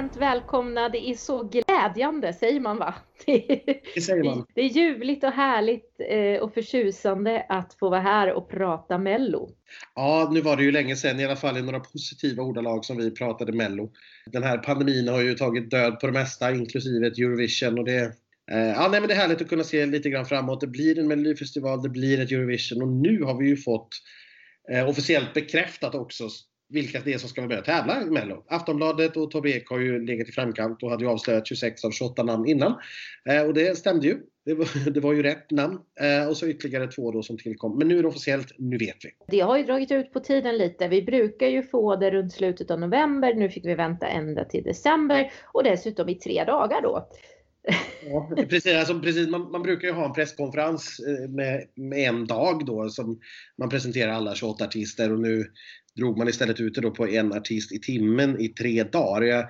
varmt välkomna. Det är så glädjande, säger man va? Det säger man. Det är ljuvligt och härligt eh, och förtjusande att få vara här och prata Mello. Ja, nu var det ju länge sedan, i alla fall i några positiva ordalag, som vi pratade Mello. Den här pandemin har ju tagit död på det mesta, inklusive ett Eurovision. Och det, eh, ja, nej, men det är härligt att kunna se lite grann framåt. Det blir en Melodifestival, det blir ett Eurovision och nu har vi ju fått eh, officiellt bekräftat också vilka det är som ska vara med och tävla i Mello. Aftonbladet och Tobbe Ek har ju legat i framkant och hade ju avslöjat 26 av 28 namn innan. Eh, och det stämde ju. Det var, det var ju rätt namn. Eh, och så ytterligare två då som tillkom. Men nu är det officiellt, nu vet vi. Det har ju dragit ut på tiden lite. Vi brukar ju få det runt slutet av november. Nu fick vi vänta ända till december och dessutom i tre dagar då. Ja, precis, alltså, precis man, man, brukar ju ha en presskonferens eh, med, med, en dag då som man presenterar alla 28 artister och nu drog man istället ut det då på en artist i timmen i tre dagar. Jag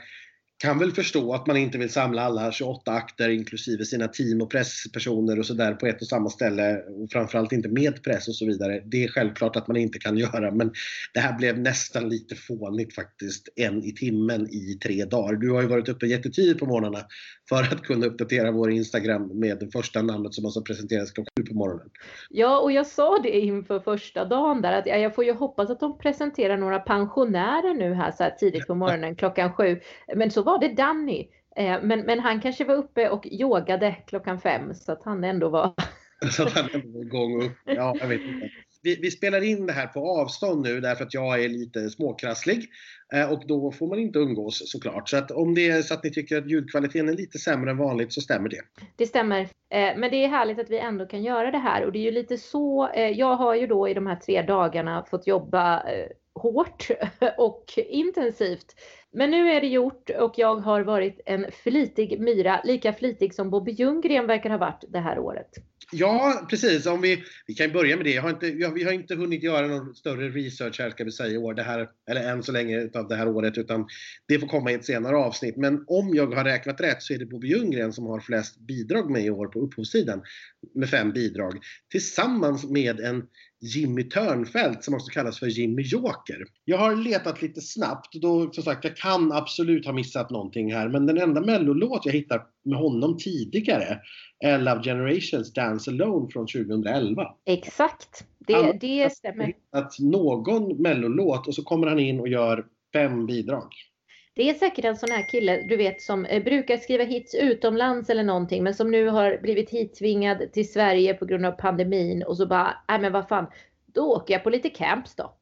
kan väl förstå att man inte vill samla alla 28 akter inklusive sina team och presspersoner och sådär på ett och samma ställe och framförallt inte med press och så vidare. Det är självklart att man inte kan göra men det här blev nästan lite fånigt faktiskt. En i timmen i tre dagar. Du har ju varit uppe jättetidigt på morgnarna för att kunna uppdatera vår Instagram med det första namnet som alltså presenteras klockan sju på morgonen. Ja, och jag sa det inför första dagen där att jag får ju hoppas att de presenterar några pensionärer nu här så här tidigt på morgonen klockan sju. Men så var det Danny. Eh, men, men han kanske var uppe och yogade klockan fem så att han ändå var... så att han ändå var igång upp. Ja, jag vet inte. Vi, vi, spelar in det här på avstånd nu därför att jag är lite småkrasslig. Eh, och då får man inte umgås såklart. Så att om det är så att ni tycker att ljudkvaliteten är lite sämre än vanligt så stämmer det. Det stämmer. Eh, men det är härligt att vi ändå kan göra det här. Och det är ju lite så. Eh, jag har ju då i de här tre dagarna fått jobba eh, hårt och intensivt men nu är det gjort och jag har varit en flitig myra, lika flitig som Bobby Ljunggren verkar ha varit det här året. Ja, precis. Om vi, vi kan börja med det. Jag har inte, jag, vi har inte hunnit göra någon större research här, ska vi säga, i år, det här, eller än så länge av det här året, utan det får komma i ett senare avsnitt. Men om jag har räknat rätt så är det Bobby Ljunggren som har flest bidrag med i år på upphovssidan, med fem bidrag, tillsammans med en Jimmy Törnfeldt som också kallas för Jimmy Joker. Jag har letat lite snabbt och då, som sagt, jag kan absolut ha missat någonting här men den enda mellolåt jag hittar med honom tidigare är Love Generations Dance Alone från 2011. Exakt, det, det stämmer. Att någon mellolåt och så kommer han in och gör fem bidrag. Det är säkert en sån här kille, du vet, som eh, brukar skriva hits utomlands eller någonting, men som nu har blivit hittvingad till Sverige på grund av pandemin och så bara, nej men vad fan, då åker jag på lite camps då.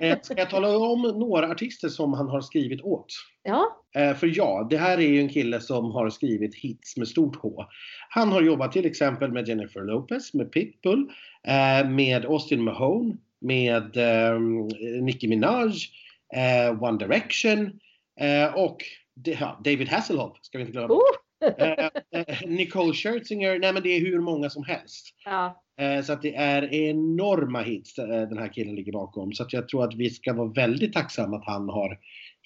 Eh, ska jag tala om några artister som han har skrivit åt? Ja. Eh, för ja, det här är ju en kille som har skrivit hits med stort H. Han har jobbat till exempel med Jennifer Lopez, med Pitbull, med Austin Mahone, med Nicki Minaj, One Direction, Eh, och David Hasselhoff ska vi inte glömma. Oh! Eh, eh, Nicole Scherzinger, nej men det är hur många som helst. Ja. så att det är enorma hits den här killen ligger bakom. Så att jag tror att vi ska vara väldigt tacksamma att han har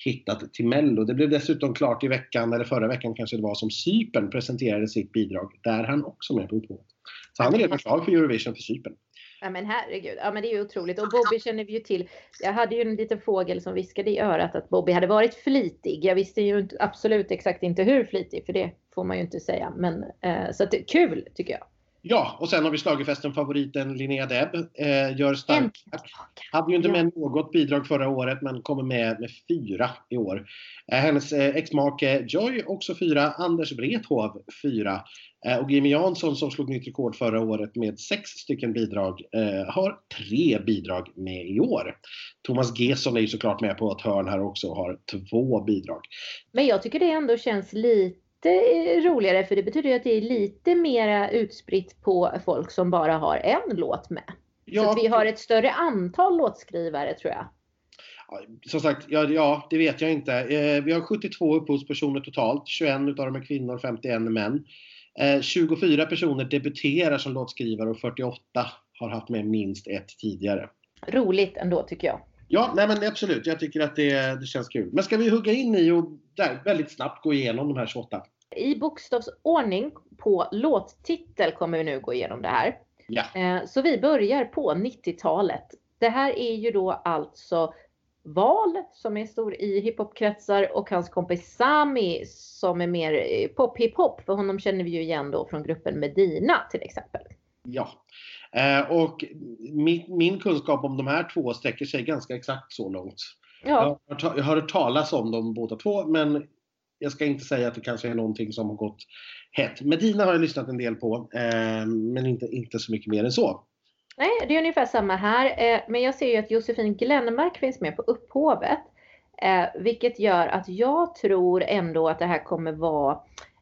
hittat till Mello. Det blev dessutom klart i veckan, eller förra veckan kanske det var, som Cypern presenterade sitt bidrag. Där han också med på upphovet. Så han är redan klar för Eurovision för Cypern. Ja men herregud, ja men det är ju otroligt. Och Bobby känner vi ju till. Jag hade ju en liten fågel som viskade i örat att Bobby hade varit flitig. Jag visste ju inte, absolut exakt inte hur flitig, för det får man ju inte säga. Men eh, så att det är kul tycker jag. Ja, och sen har vi schlagerfesten-favoriten Linnea Deb. Eh, gör stark. Hade ju inte med något bidrag förra året men kommer med med fyra i år. Eh, hennes eh, exmake Joy också fyra. Anders Wrethov fyra. Eh, och Jimmy Jansson som slog nytt rekord förra året med sex stycken bidrag eh, har tre bidrag med i år. Thomas Gesson är ju såklart med på ett hörn här också och har två bidrag. Men jag tycker det ändå känns lite roligare för det betyder ju att det är lite mera utspritt på folk som bara har en låt med. Ja. Så att vi har ett större antal låtskrivare tror jag. Som sagt, ja, ja, det vet jag inte. Eh, vi har 72 upphovspersoner totalt. 21 utav dem är kvinnor, 51 är män. 24 eh, personer debuterar som låtskrivare och 48 har haft med minst ett tidigare. Roligt ändå tycker jag. Ja, nej men absolut. Jag tycker att det, det känns kul. Men ska vi hugga in i och där, väldigt snabbt gå igenom de här 28? I bokstavsordning på låttitel kommer vi nu gå igenom det här. Ja. Eh, så vi börjar på 90-talet. Det här är ju då alltså Val som är stor i hiphopkretsar och hans kompis Sami som är mer eh, pop-hiphop. För honom känner vi ju igen då från gruppen Medina till exempel. Ja, eh, och min, min, kunskap om de här två sträcker sig ganska exakt så långt. Ja. Jag, har, jag har hört talas om dem båda två men jag ska inte säga att det kanske är någonting som har gått hett. Medina har jag lyssnat en del på eh, men inte, inte så mycket mer än så. Nej, det är ungefär samma här. Eh, men jag ser ju att Josefin Glenmark finns med på upphovet. Eh, vilket gör att jag tror ändå att det här kommer vara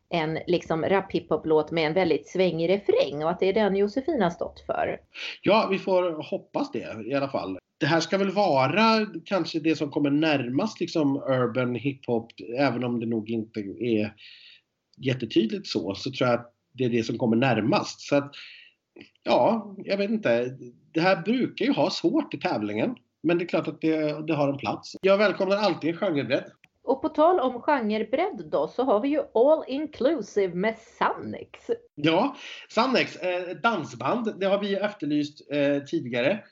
en liksom rap hiphop-låt med en väldigt svängig refräng och att det är den Josefin har stått för. Ja, vi får hoppas det i alla fall. Det här ska väl vara kanske det som kommer närmast liksom urban hiphop, även om det nog inte är jättetydligt så, så tror jag att det är det som kommer närmast. Så att ja, jag vet inte. Det här brukar ju ha svårt i tävlingen. Men det är klart att det, det har en plats. Jag välkomnar alltid en genrebredd. Och på tal om genrebredd då så har vi ju All Inclusive med Sannex. Ja, Sannex, eh, dansband, det har vi efterlyst eh, tidigare.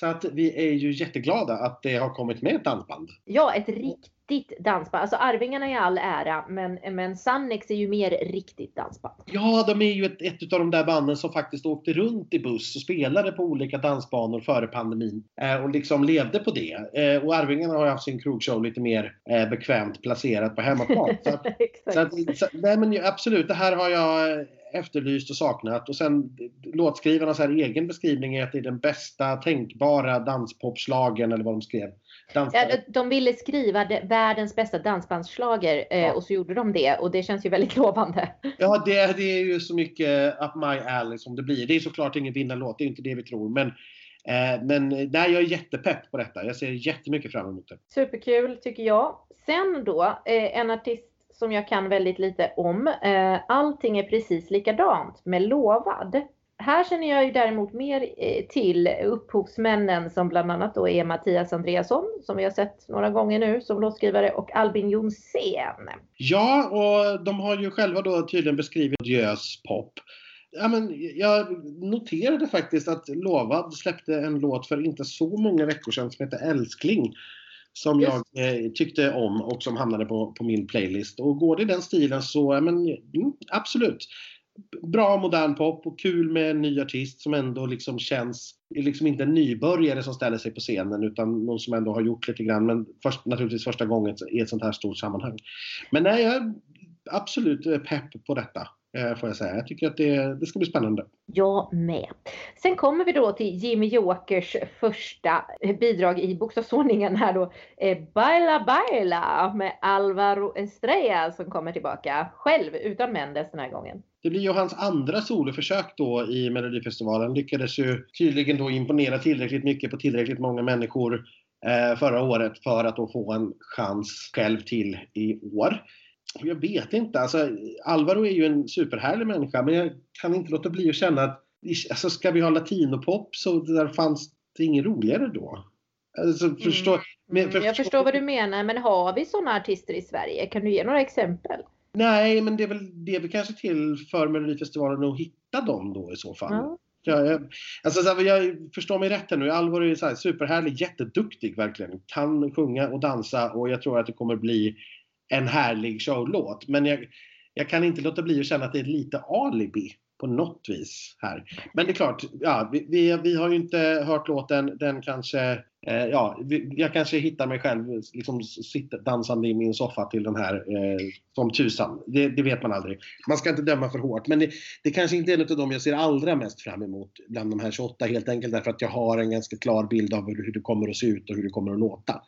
Så att vi är ju jätteglada att det har kommit med ett dansband. Ja, ett riktigt dansband. Alltså Arvingarna i all ära, men, men Sannex är ju mer riktigt dansband. Ja, de är ju ett, ett av de där banden som faktiskt åkte runt i buss och spelade på olika dansbanor före pandemin. Eh, och liksom levde på det. Eh, och Arvingarna har ju haft sin krogshow lite mer eh, bekvämt placerat på hemmaplan. så att, så att, så, nej men absolut, det här har jag efterlyst och saknat. Och sen låtskrivarnas här egen beskrivning är att det är den bästa tänkbara danspopslagen eller vad de skrev. Ja, de ville skriva världens bästa dansbandsslager eh, ja. och så gjorde de det och det känns ju väldigt lovande. Ja, det, det är ju så mycket up my alley som det blir. Det är såklart ingen vinnarlåt, det är inte det vi tror. Men, eh, men nej, jag är jättepepp på detta. Jag ser jättemycket fram emot det. Superkul tycker jag. Sen då, eh, en artist som jag kan väldigt lite om. Eh, allting är precis likadant med Lovad här känner jag ju däremot mer eh, till upphovsmännen som bland annat då är Mattias Andreasson som vi har sett några gånger nu som låtskrivare och Albin Jonsén. Ja, och de har ju själva då tydligen beskrivit Jös pop. Ja, men jag noterade faktiskt att Lovad släppte en låt för inte så många veckor sedan som heter Älskling. Som Just. jag eh, tyckte om och som hamnade på, på min playlist. Och går det i den stilen så, ja, men mm, absolut bra modern pop och kul med en ny artist som ändå liksom känns, är liksom inte en nybörjare som ställer sig på scenen utan någon som ändå har gjort lite grann men först, naturligtvis första gången i ett sånt här stort sammanhang. Men nej, jag är absolut pepp på detta. Eh, får jag säga. Jag tycker att det, det ska bli spännande. Jag med. Sen kommer vi då till Jimmy Jokers första bidrag i bokstavsordningen här då. Eh, Baila Baila med Alvaro Estrella som kommer tillbaka själv utan Mendes den här gången. Det blir ju hans andra soloförsök då i Melodifestivalen. Lyckades ju tydligen då imponera tillräckligt mycket på tillräckligt många människor eh, förra året för att då få en chans själv till i år. Jag vet inte, alltså Alvaro är ju en superhärlig människa men jag kan inte låta bli att känna att alltså, ska vi ha latinopop så där fanns det inget roligare då. Alltså, mm. förstå, mm. Men, för, jag förstår vad du menar men har vi sådana artister i Sverige? Kan du ge några exempel? Nej, men det är väl, det är väl kanske till för Melodifestivalen att hitta dem då i så fall. Mm. Ja, jag, alltså, så här, jag förstår mig rätt här nu. Alvaro är så här, superhärlig, jätteduktig verkligen. Kan sjunga och dansa och jag tror att det kommer bli en härlig showlåt. Men jag, jag kan inte låta bli att känna att det är lite alibi på något vis här. Men det är klart, ja, vi, vi, vi har ju inte hört låten. Den kanske, eh, ja, vi, jag kanske hittar mig själv liksom sitta dansande i min soffa till den här eh, som tusan. Det, det, vet man aldrig. Man ska inte döma för hårt. Men det, det kanske inte är en av dem jag ser allra mest fram emot bland de här 28 helt enkelt därför att jag har en ganska klar bild av hur, hur det kommer att se ut och hur det kommer att låta.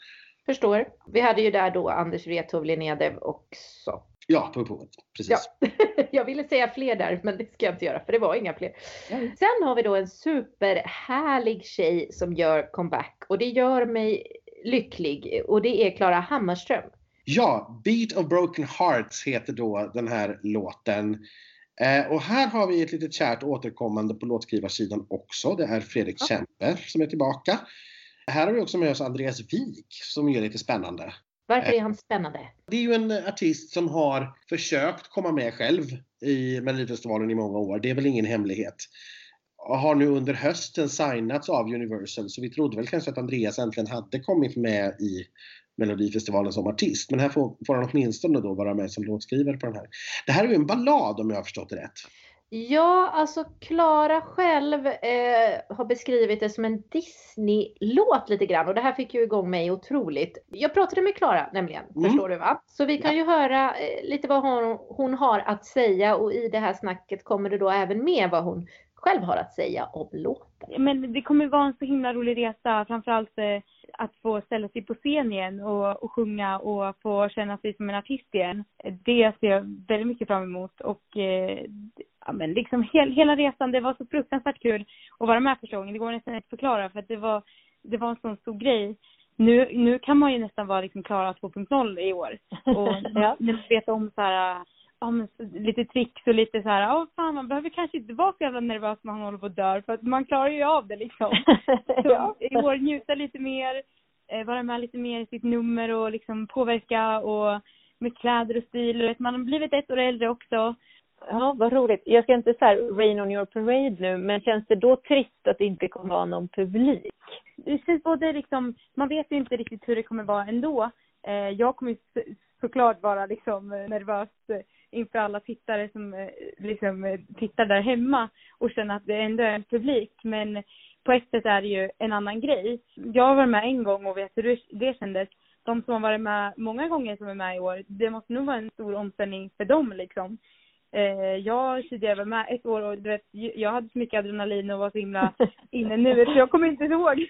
Förstår. Vi hade ju där då Anders Wrethov, Linnea Dev också. Ja, på upphovet. Precis. Ja. jag ville säga fler där, men det ska jag inte göra för det var inga fler. Mm. Sen har vi då en superhärlig tjej som gör comeback och det gör mig lycklig och det är Klara Hammarström. Ja, Beat of Broken Hearts heter då den här låten. Eh, och här har vi ett litet kärt återkommande på låtskrivarsidan också. Det är Fredrik ja. Kempe som är tillbaka. Här har vi också med oss Andreas Wik som är lite spännande. Varför är han spännande? Det är ju en artist som har försökt komma med själv i Melodifestivalen i många år. Det är väl ingen hemlighet. har nu under hösten signats av Universal så vi trodde väl kanske att Andreas äntligen hade kommit med i Melodifestivalen som artist. Men här får, får han åtminstone då vara med som låtskrivare på den här. Det här är ju en ballad om jag har förstått det rätt. Ja, alltså Klara själv eh, har beskrivit det som en Disney-låt lite grann och det här fick ju igång mig otroligt. Jag pratade med Klara nämligen, mm. förstår du va? Så vi kan ju höra eh, lite vad hon, hon har att säga och i det här snacket kommer det då även med vad hon själv har att säga om låten. Men det kommer vara en så himla rolig resa, framförallt eh, att få ställa sig på scen igen och, och sjunga och få känna sig som en artist igen. Det ser jag väldigt mycket fram emot och eh, ja, men liksom hel, hela resan, det var så fruktansvärt kul att vara med första gången. Det går nästan inte att förklara för att det var, det var en sån stor grej. Nu, nu kan man ju nästan vara liksom Klara 2.0 i år. Och ja. veta om så här ja, men, lite tricks och lite så här, ja fan man behöver kanske inte vara så jävla nervös när man håller på att dö för att man klarar ju av det liksom. Så i år njuta lite mer, eh, vara med lite mer i sitt nummer och liksom påverka och med kläder och stil. Man har blivit ett år äldre också. Ja, vad roligt. Jag ska inte så här rain on your parade nu, men känns det då trist att det inte kommer vara någon publik? Det känns både liksom, man vet ju inte riktigt hur det kommer vara ändå. Eh, jag kommer såklart vara liksom nervös inför alla tittare som eh, liksom eh, tittar där hemma och känna att det ändå är en publik. Men på ett sätt är det ju en annan grej. Jag har varit med en gång och vet hur det kändes. De som har varit med många gånger som är med i år, det måste nog vara en stor omställning för dem liksom. Eh, jag tidigare var med ett år och du vet, jag hade så mycket adrenalin och var så himla inne nu så jag kommer inte ihåg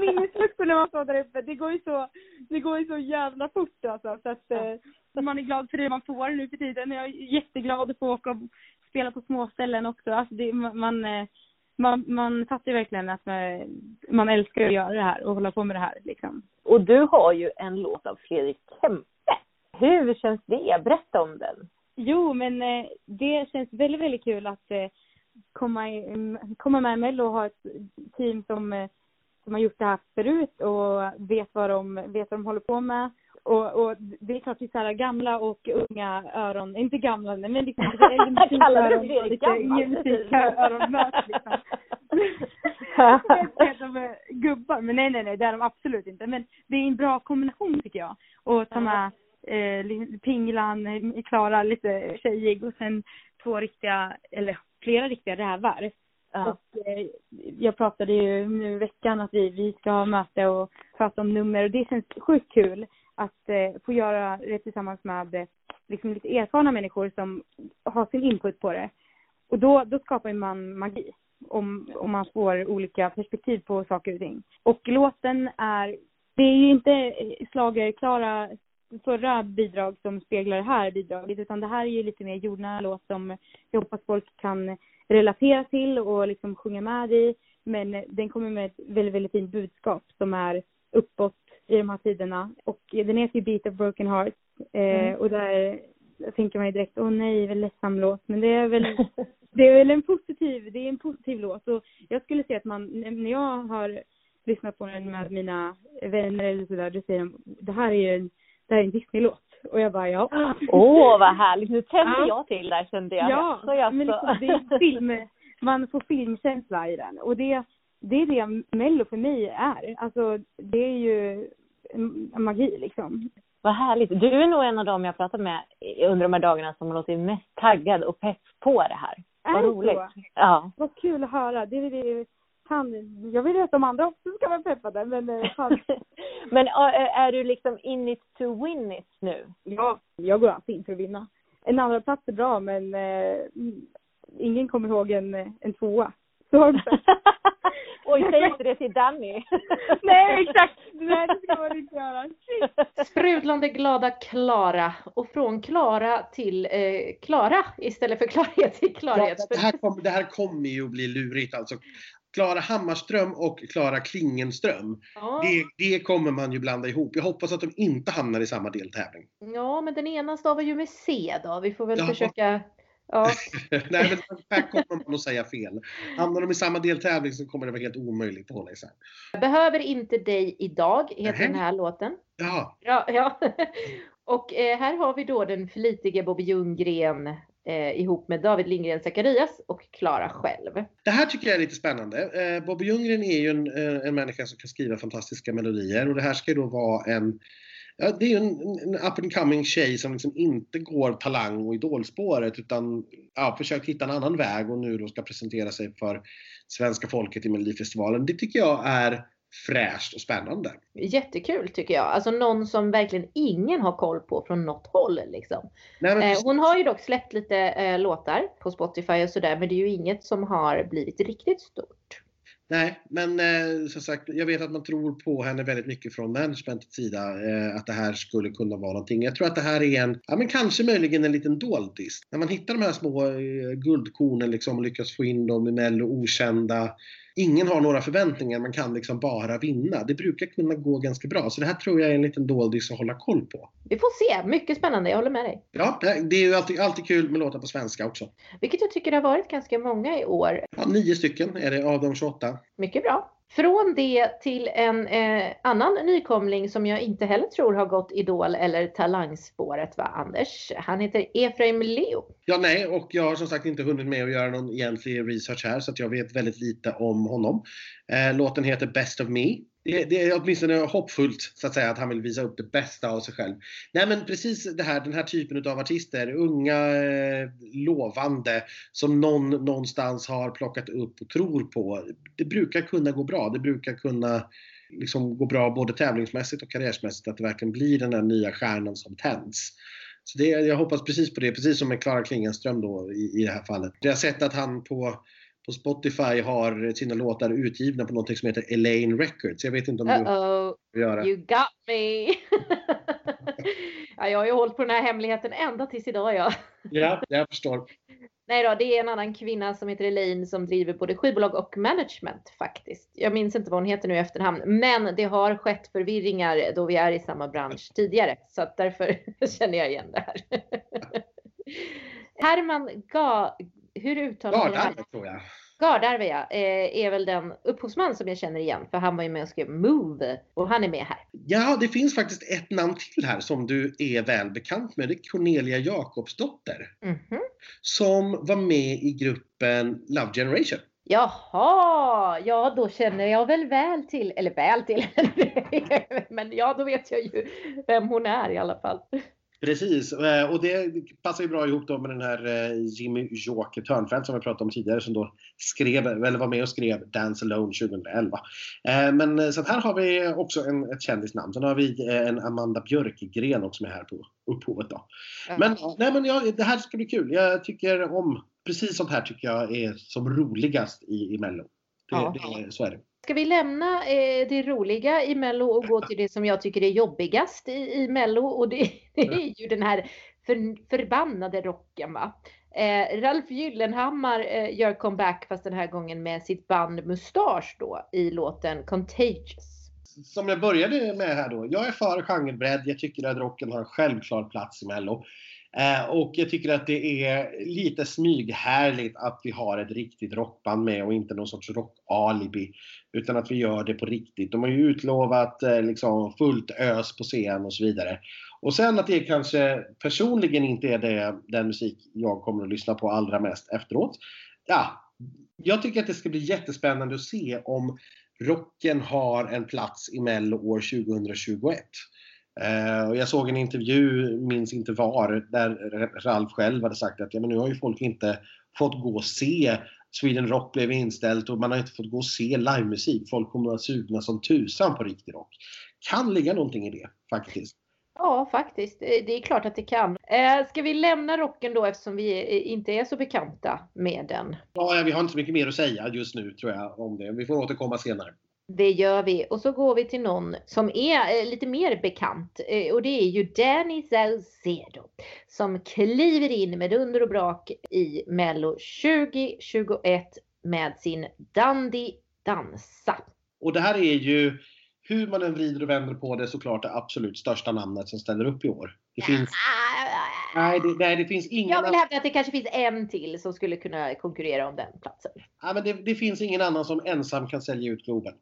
minnesluckor när man står där uppe. Det går ju så, det går ju så jävla fort alltså. Så att eh, man är glad för det man får nu för tiden. Jag är jätteglad att få åka och spela på småställen också. Alltså det, man, eh, man, man fattar ju verkligen att man, man älskar att göra det här och hålla på med det här liksom. Och du har ju en låt av Fredrik Kempe. Hur känns det? Berätta om den. Jo, men eh, det känns väldigt, väldigt kul att eh, komma, komma med Mello och ha ett team som, eh, som har gjort det här förut och vet vad de, vet vad de håller på med. Och, och det är klart, det är så här gamla och unga öron, inte gamla, men liksom äldre musiköron och lite yngre musiköron möts liksom. de är gubbar, men nej, nej, nej, det är de absolut inte. Men det är en bra kombination tycker jag. Och ta med eh, Pinglan, Klara lite tjejig och sen två riktiga, eller flera riktiga rävar. Ja. Och, eh, jag pratade ju nu i veckan att vi, vi ska ha möte och prata om nummer och det känns sjukt kul att eh, få göra det tillsammans med eh, liksom lite erfarna människor som har sin input på det. Och då, då skapar man magi om, om man får olika perspektiv på saker och ting. Och låten är, det är ju inte slager Klara förra bidrag som speglar det här bidraget utan det här är ju lite mer jordnära låt som jag hoppas folk kan relatera till och liksom sjunga med i. Men den kommer med ett väldigt, väldigt fint budskap som är uppåt i de här tiderna. Och den heter ju Beat of Broken Heart. Eh, mm. Och där tänker man ju direkt, åh nej, väl ledsam låt. Men det är väl, det är väl en positiv, det är en positiv låt. Och jag skulle säga att man, när jag har lyssnat på den med mina vänner eller sådär, då säger de, det här är ju en det här är en Disney-låt. Och jag bara, ja. Åh, oh, vad härligt. Nu tände ja. jag till där kände jag. Ja, så jag men liksom, det är film, man får filmkänsla i den. Och det, det är det Mello för mig är. Alltså, det är ju magi liksom. Vad härligt. Du är nog en av dem jag pratat med under de här dagarna som har låtit mest taggad och pepp på det här. Är vad roligt. Så? Ja. Vad kul att höra. Det, det, han, jag vill att de andra också ska vara peppade men eh, han... Men är du liksom in it to win it nu? Ja, jag går alltid in för att vinna. En andra plats är bra men eh, ingen kommer ihåg en, en tvåa. Så Oj, säg inte det till Danny. Nej, exakt. Nej, det ska man inte göra. Sprudlande glada Klara. Och från Klara till Klara eh, istället för klarhet till klarhet. Ja, det, här kom, det här kommer ju att bli lurigt alltså. Klara Hammarström och Klara Klingenström. Ja. Det, det kommer man ju blanda ihop. Jag hoppas att de inte hamnar i samma deltävling. Ja, men den ena stavar ju med C då. Vi får väl ja. försöka Ja. Nej, men här kommer man att säga fel. Hamnar de i samma deltävling så kommer det vara helt omöjligt att hålla isär. Behöver inte dig idag, heter den här låten. Ja. ja, ja. Och eh, här har vi då den flitige Bobby Ljunggren eh, ihop med David Lindgren Zacharias och Klara själv. Det här tycker jag är lite spännande. Eh, Bobby Ljunggren är ju en, eh, en människa som kan skriva fantastiska melodier och det här ska ju då vara en Ja, det är ju en, en up and coming tjej som liksom inte går talang och idolspåret utan ja, försökt hitta en annan väg och nu då ska presentera sig för svenska folket i Melodifestivalen. Det tycker jag är fräscht och spännande. Jättekul tycker jag. Alltså någon som verkligen ingen har koll på från något håll. Liksom. Nej, eh, hon har ju dock släppt lite eh, låtar på Spotify och sådär men det är ju inget som har blivit riktigt stort. Nej, men eh, som sagt, jag vet att man tror på henne väldigt mycket från managementets sida. Eh, att det här skulle kunna vara någonting. Jag tror att det här är en, ja men kanske möjligen en liten doldis. När man hittar de här små eh, guldkornen liksom och lyckas få in dem i Mello okända ingen har några förväntningar, man kan liksom bara vinna. Det brukar kunna gå ganska bra. Så det här tror jag är en liten doldis att hålla koll på. Vi får se. Mycket spännande, jag håller med dig. Ja, det är ju alltid, alltid kul med låtar på svenska också. Vilket jag tycker det har varit ganska många i år. Ja, nio stycken är det av de 28. Mycket bra. Från det till en eh, annan nykomling som jag inte heller tror har gått Idol eller Talangspåret va Anders? Han heter Efraim Leo. Ja, nej, och jag har som sagt inte hunnit med att göra någon egentlig research här så att jag vet väldigt lite om honom. Eh, låten heter Best of Me det, det är åtminstone hoppfullt så att säga att han vill visa upp det bästa av sig själv. Nej men precis det här, den här typen av artister, unga, eh, lovande, som någon någonstans har plockat upp och tror på. Det brukar kunna gå bra. Det brukar kunna liksom gå bra både tävlingsmässigt och karriärsmässigt att det verkligen blir den där nya stjärnan som tänds. Så det, jag hoppas precis på det, precis som med Klara Klingenström då i, i det här fallet. Jag har sett att han på på Spotify har sina låtar utgivna på något som heter Elaine Records. Jag vet inte om Uh-oh. du vill göra. You got me! ja, jag har ju hållit på den här hemligheten ända tills idag. Ja, ja jag förstår. Nej då, det är en annan kvinna som heter Elaine som driver både skivbolag och management faktiskt. Jag minns inte vad hon heter nu i efterhand, men det har skett förvirringar då vi är i samma bransch tidigare, så att därför känner jag igen det här. Herman Ga hur uttalar man Gardarve tror jag. Gardarve ja, eh, är väl den upphovsman som jag känner igen för han var ju med och skrev Move och han är med här. Ja, det finns faktiskt ett namn till här som du är väl bekant med. Det är Cornelia Jakobsdotter. Mm -hmm. Som var med i gruppen Love Generation. Jaha, ja då känner jag väl väl till, eller väl till, men ja då vet jag ju vem hon är i alla fall. Precis, eh, och det passar ju bra ihop då med den här eh, Jimmy Joker Törnfeldt som vi pratade om tidigare som då skrev, eller var med och skrev Dance Alone 2011. Eh, men så här har vi också en, ett kändisnamn. Sen har vi en Amanda Björkgren också med här på upphovet då. Mm. Men, nej, men ja, det här ska bli kul. Jag tycker om, precis sånt här tycker jag är som roligast i, i Mello. Det, ja. det, så är det. Ska vi lämna eh, det roliga i Mello och gå till det som jag tycker är jobbigast i, i Mello och det, det är ju den här för, förbannade rocken va. Eh, Ralf Gyllenhammar eh, gör comeback fast den här gången med sitt band Mustasch då i låten Contagious. Som jag började med här då. Jag är för genrebredd. Jag tycker att rocken har en självklar plats i Mello. Eh, och jag tycker att det är lite smyghärligt att vi har ett riktigt rockband med och inte någon sorts rockalibi. Utan att vi gör det på riktigt. De har ju utlovat eh, liksom fullt ös på scen och så vidare. Och sen att det kanske personligen inte är det, den musik jag kommer att lyssna på allra mest efteråt. Ja, jag tycker att det ska bli jättespännande att se om rocken har en plats i Mello år 2021. Uh, och jag såg en intervju, minns inte var, där Ralf själv hade sagt att ja, men nu har ju folk inte fått gå och se Sweden Rock blev inställt och man har inte fått gå och se livemusik. Folk kommer att vara sugna som tusan på riktig rock. Kan ligga någonting i det faktiskt. Ja, faktiskt. Det är klart att det kan. Eh, ska vi lämna rocken då eftersom vi inte är så bekanta med den? Ja, vi har inte så mycket mer att säga just nu tror jag om det. Vi får återkomma senare. Det gör vi. Och så går vi till någon som är eh, lite mer bekant. Eh, och det är ju Danny Saucedo. Som kliver in med under och brak i Mello 2021 med sin Dandy Dansa. Och det här är ju, hur man än vrider och vänder på det, såklart det absolut största namnet som ställer upp i år. Det finns... Nej det, nej, det finns ingen... Jag vill hävda att det kanske finns en till som skulle kunna konkurrera om den platsen. Ja, men det, det finns ingen annan som ensam kan sälja ut Globen.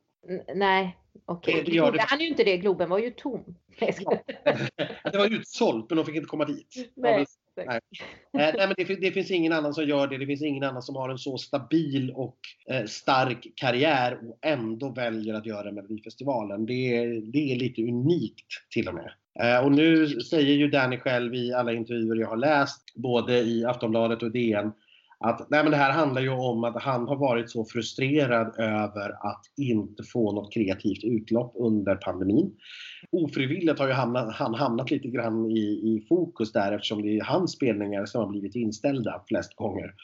Nej, okej. Okay. Det, det han ju inte det. Globen var ju tom. Ja. det var utsålt men de fick inte komma dit. Nej. Nej. nej, men det, det, finns ingen annan som gör det. Det finns ingen annan som har en så stabil och eh, stark karriär och ändå väljer att göra Melodifestivalen. Det, det är lite unikt till och med. Eh, och nu säger ju Danny själv i alla intervjuer jag har läst, både i Aftonbladet och DN, att nej men det här handlar ju om att han har varit så frustrerad över att inte få något kreativt utlopp under pandemin. Ofrivilligt har ju hamnat, han hamnat lite grann i, i fokus där eftersom det är hans spelningar som har blivit inställda flest gånger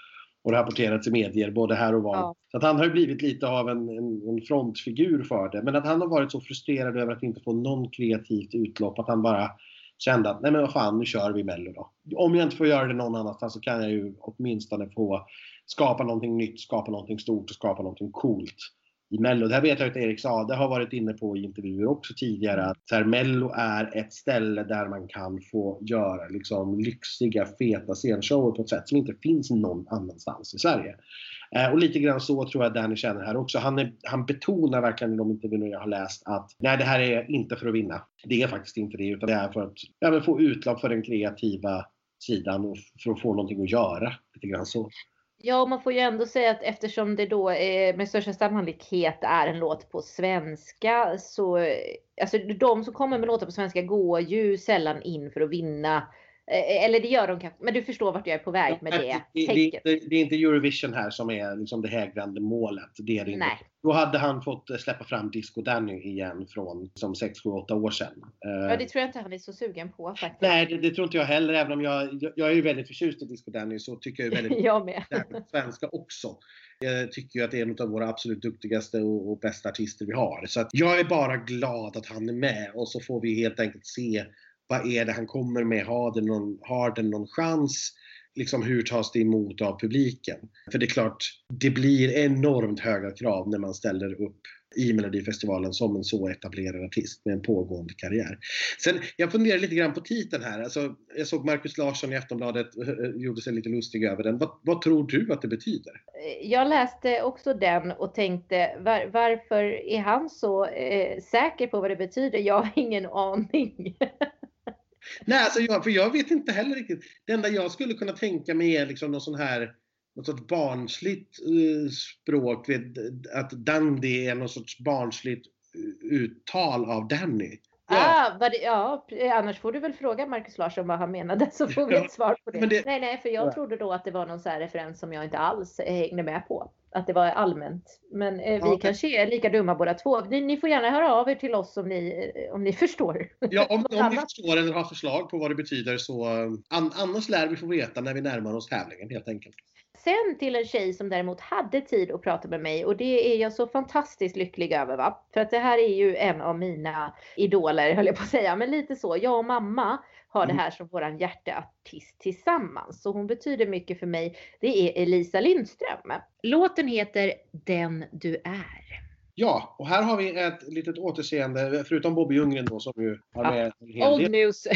och rapporterats i medier både här och var. Ja. Så att han har blivit lite av en, en, en, frontfigur för det. Men att han har varit så frustrerad över att inte få någon kreativt utlopp att han bara kände att nej men vad fan, nu kör vi Mello då. Om jag inte får göra det någon annanstans så kan jag ju åtminstone få skapa någonting nytt, skapa någonting stort och skapa någonting coolt i Mello. Det här vet jag att Erik Sade har varit inne på i intervjuer också tidigare. Att så här, Mello är ett ställe där man kan få göra liksom, lyxiga, feta scenshower på ett sätt som inte finns någon annanstans i Sverige. Eh, och lite grann så tror jag Danny känner här också. Han, är, han betonar verkligen i de intervjuer jag har läst att nej, det här är inte för att vinna. Det är faktiskt inte det, utan det är för att ja, få utlopp för den kreativa sidan och för att få någonting att göra. Lite grann så. Ja, man får ju ändå säga att eftersom det då är, med största sannolikhet är en låt på svenska så eh, alltså de som kommer med låtar på svenska går ju sällan in för att vinna eller det gör de kanske, men du förstår vart jag är på väg med det. Det, det, det, det är inte Eurovision här som är liksom det hägrande målet. Det är det inte. Då hade han fått eh, släppa fram Disco Danny igen från som 6, 7, 8 år sedan. Ja, det tror jag inte han är så sugen på faktiskt. Nej, det, det tror inte jag heller. Även om jag, jag är ju väldigt förtjust i Disco Danny så tycker jag väldigt jag med. svenska också. Jag tycker ju att det är en av våra absolut duktigaste och, och bästa artister vi har. Så jag är bara glad att han är med och så får vi helt enkelt se vad är det han kommer med? Har den någon, har den någon chans? Liksom hur tas det emot av publiken? För det är klart, det blir enormt höga krav när man ställer upp i Melodifestivalen som en så etablerad artist med en pågående karriär. Sen, jag funderar lite grann på titeln här. Alltså, jag såg Markus Larsson i Aftonbladet eh, eh, gjorde sig lite lustig över den. Vad, vad, tror du att det betyder? Jag läste också den och tänkte var, varför är han så eh, säker på vad det betyder? Jag har ingen aning. Nej, alltså jag, för jag vet inte heller riktigt. Det enda jag skulle kunna tänka mig är liksom någon sån här något sorts barnsligt uh, språk. Vet, att Dandy är någon sorts barnsligt eh, uttal av Danny. Ja. Ah, det, ja, annars får du väl fråga Markus Larsson vad han menade så får vi ett svar på det. det nej, nej, för jag ja. trodde då att det var någon så referens som jag inte alls hängde med på. Att det var allmänt. Men eh, vi ja. kanske är lika dumma båda två. Ni, ni, får gärna höra av er till oss om ni, eh, om ni förstår. Ja, om, om ni förstår eller har förslag på vad det betyder så an, annars lär vi få veta när vi närmar oss tävlingen helt enkelt. Sen till en tjej som däremot hade tid att prata med mig och det är jag så fantastiskt lycklig över. Va? För att det här är ju en av mina idoler höll jag på att säga. Men lite så. Jag och mamma har det mm. här som våran hjärteartist tillsammans. Så hon betyder mycket för mig. Det är Elisa Lindström. Låten heter Den du är. Ja, och här har vi ett litet återseende, förutom Bobby Ljunggren då som ju har med ja, en hel Old del. news.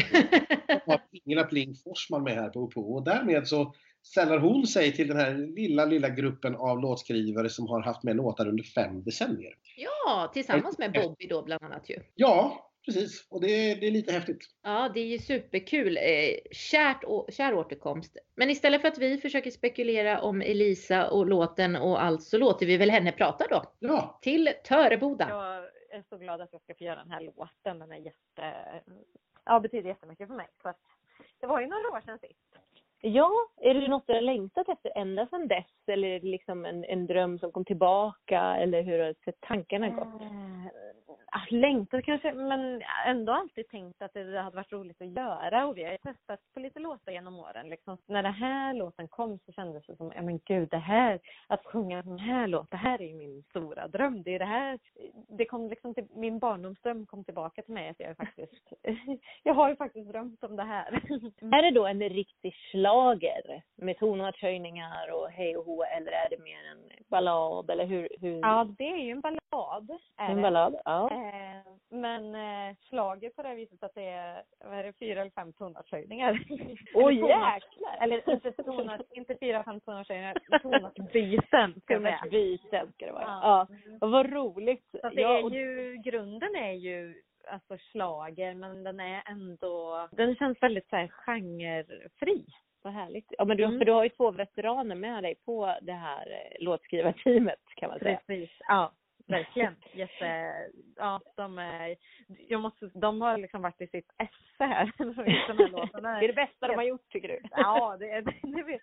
Ingela Pling Forsman med här på Och därmed så sällar hon sig till den här lilla, lilla gruppen av låtskrivare som har haft med låtar under fem decennier. Ja, tillsammans med Bobby då bland annat ju. Ja, precis. Och det, det är lite häftigt. Ja, det är ju superkul. Eh, kärt, kär återkomst. Men istället för att vi försöker spekulera om Elisa och låten och allt så låter vi väl henne prata då. Ja. Till Töreboda. Jag är så glad att jag ska få göra den här låten. Den är jätte... Ja, betyder jättemycket för mig. För att det var ju några år sedan sist. Ja, är det något du har längtat efter ända sedan dess? Eller är det liksom en, en dröm som kom tillbaka? Eller hur har tankarna gått? Eh, Längtat kanske, men ändå alltid tänkt att det hade varit roligt att göra. Och vi har testat på lite låtar genom åren. Liksom. När den här låten kom så kändes det som, ja men gud, det här, att sjunga den här låten, det här är ju min stora dröm. Det är det här, det kom liksom till, min barndomsdröm kom tillbaka till mig. Att jag faktiskt, jag har ju faktiskt drömt om det här. är det då en riktig slager med tonartshöjningar och hej och hå eller är det mer en ballad eller hur? hur? Ja, det är ju en ballad. En ballad, ja. Eh, men eh, slager på det viset att det är, vad är det, fyra eller fem tonartshöjningar. Oj oh, jäklar! Eller inte tonart, inte fyra, fem tonartshöjningar, tonartsbyten ska säga. Tonartsbyten ska det vara. Ja. ja. Vad roligt. Så det ja, är ju, grunden är ju alltså slager men den är ändå, den känns väldigt så här genrefri. Vad härligt. Ja men du, Mm. för du har ju två veteraner med dig på det här eh, låtskrivarteamet kan man säga. Precis. Ja, verkligen. Jätte, ja, de är, jag måste, de har liksom varit i sitt esse här. Den här låten. Det är det bästa de har gjort tycker du? Ja, det det, det,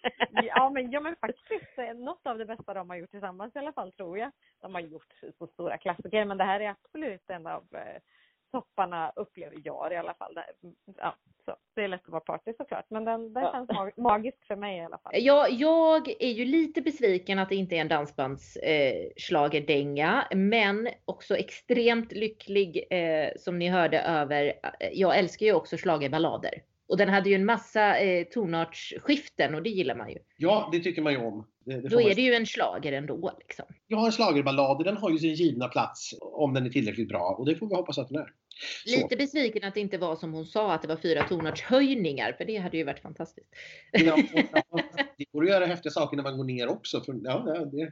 ja, men, ja, men faktiskt eh, något av det bästa de har gjort tillsammans i alla fall tror jag. De har gjort så stora klassiker, men det här är absolut en av eh, topparna upplever jag i alla fall. Det, ja, så, det är lätt att vara party såklart, men den, den Ja. känns mag, magisk för mig i alla fall. Jag, jag är ju lite besviken att det inte är en dansbandsslagerdänga, eh, men också extremt lycklig som eh, som ni hörde över. Jag älskar ju också schlagerballader. Och den hade ju en massa eh, tonartsskiften och det gillar man ju. Ja, det tycker man ju om. Det, det Då man är det ju en slager ändå liksom. Ja, en schlagerballad, den har ju sin givna plats om den är tillräckligt bra och det får vi hoppas att den är. Så. Lite besviken att det inte var som hon sa att det var fyra tonartshöjningar för det hade ju varit fantastiskt. Ja, det går att göra häftiga saker när man går ner också. För, ja, det,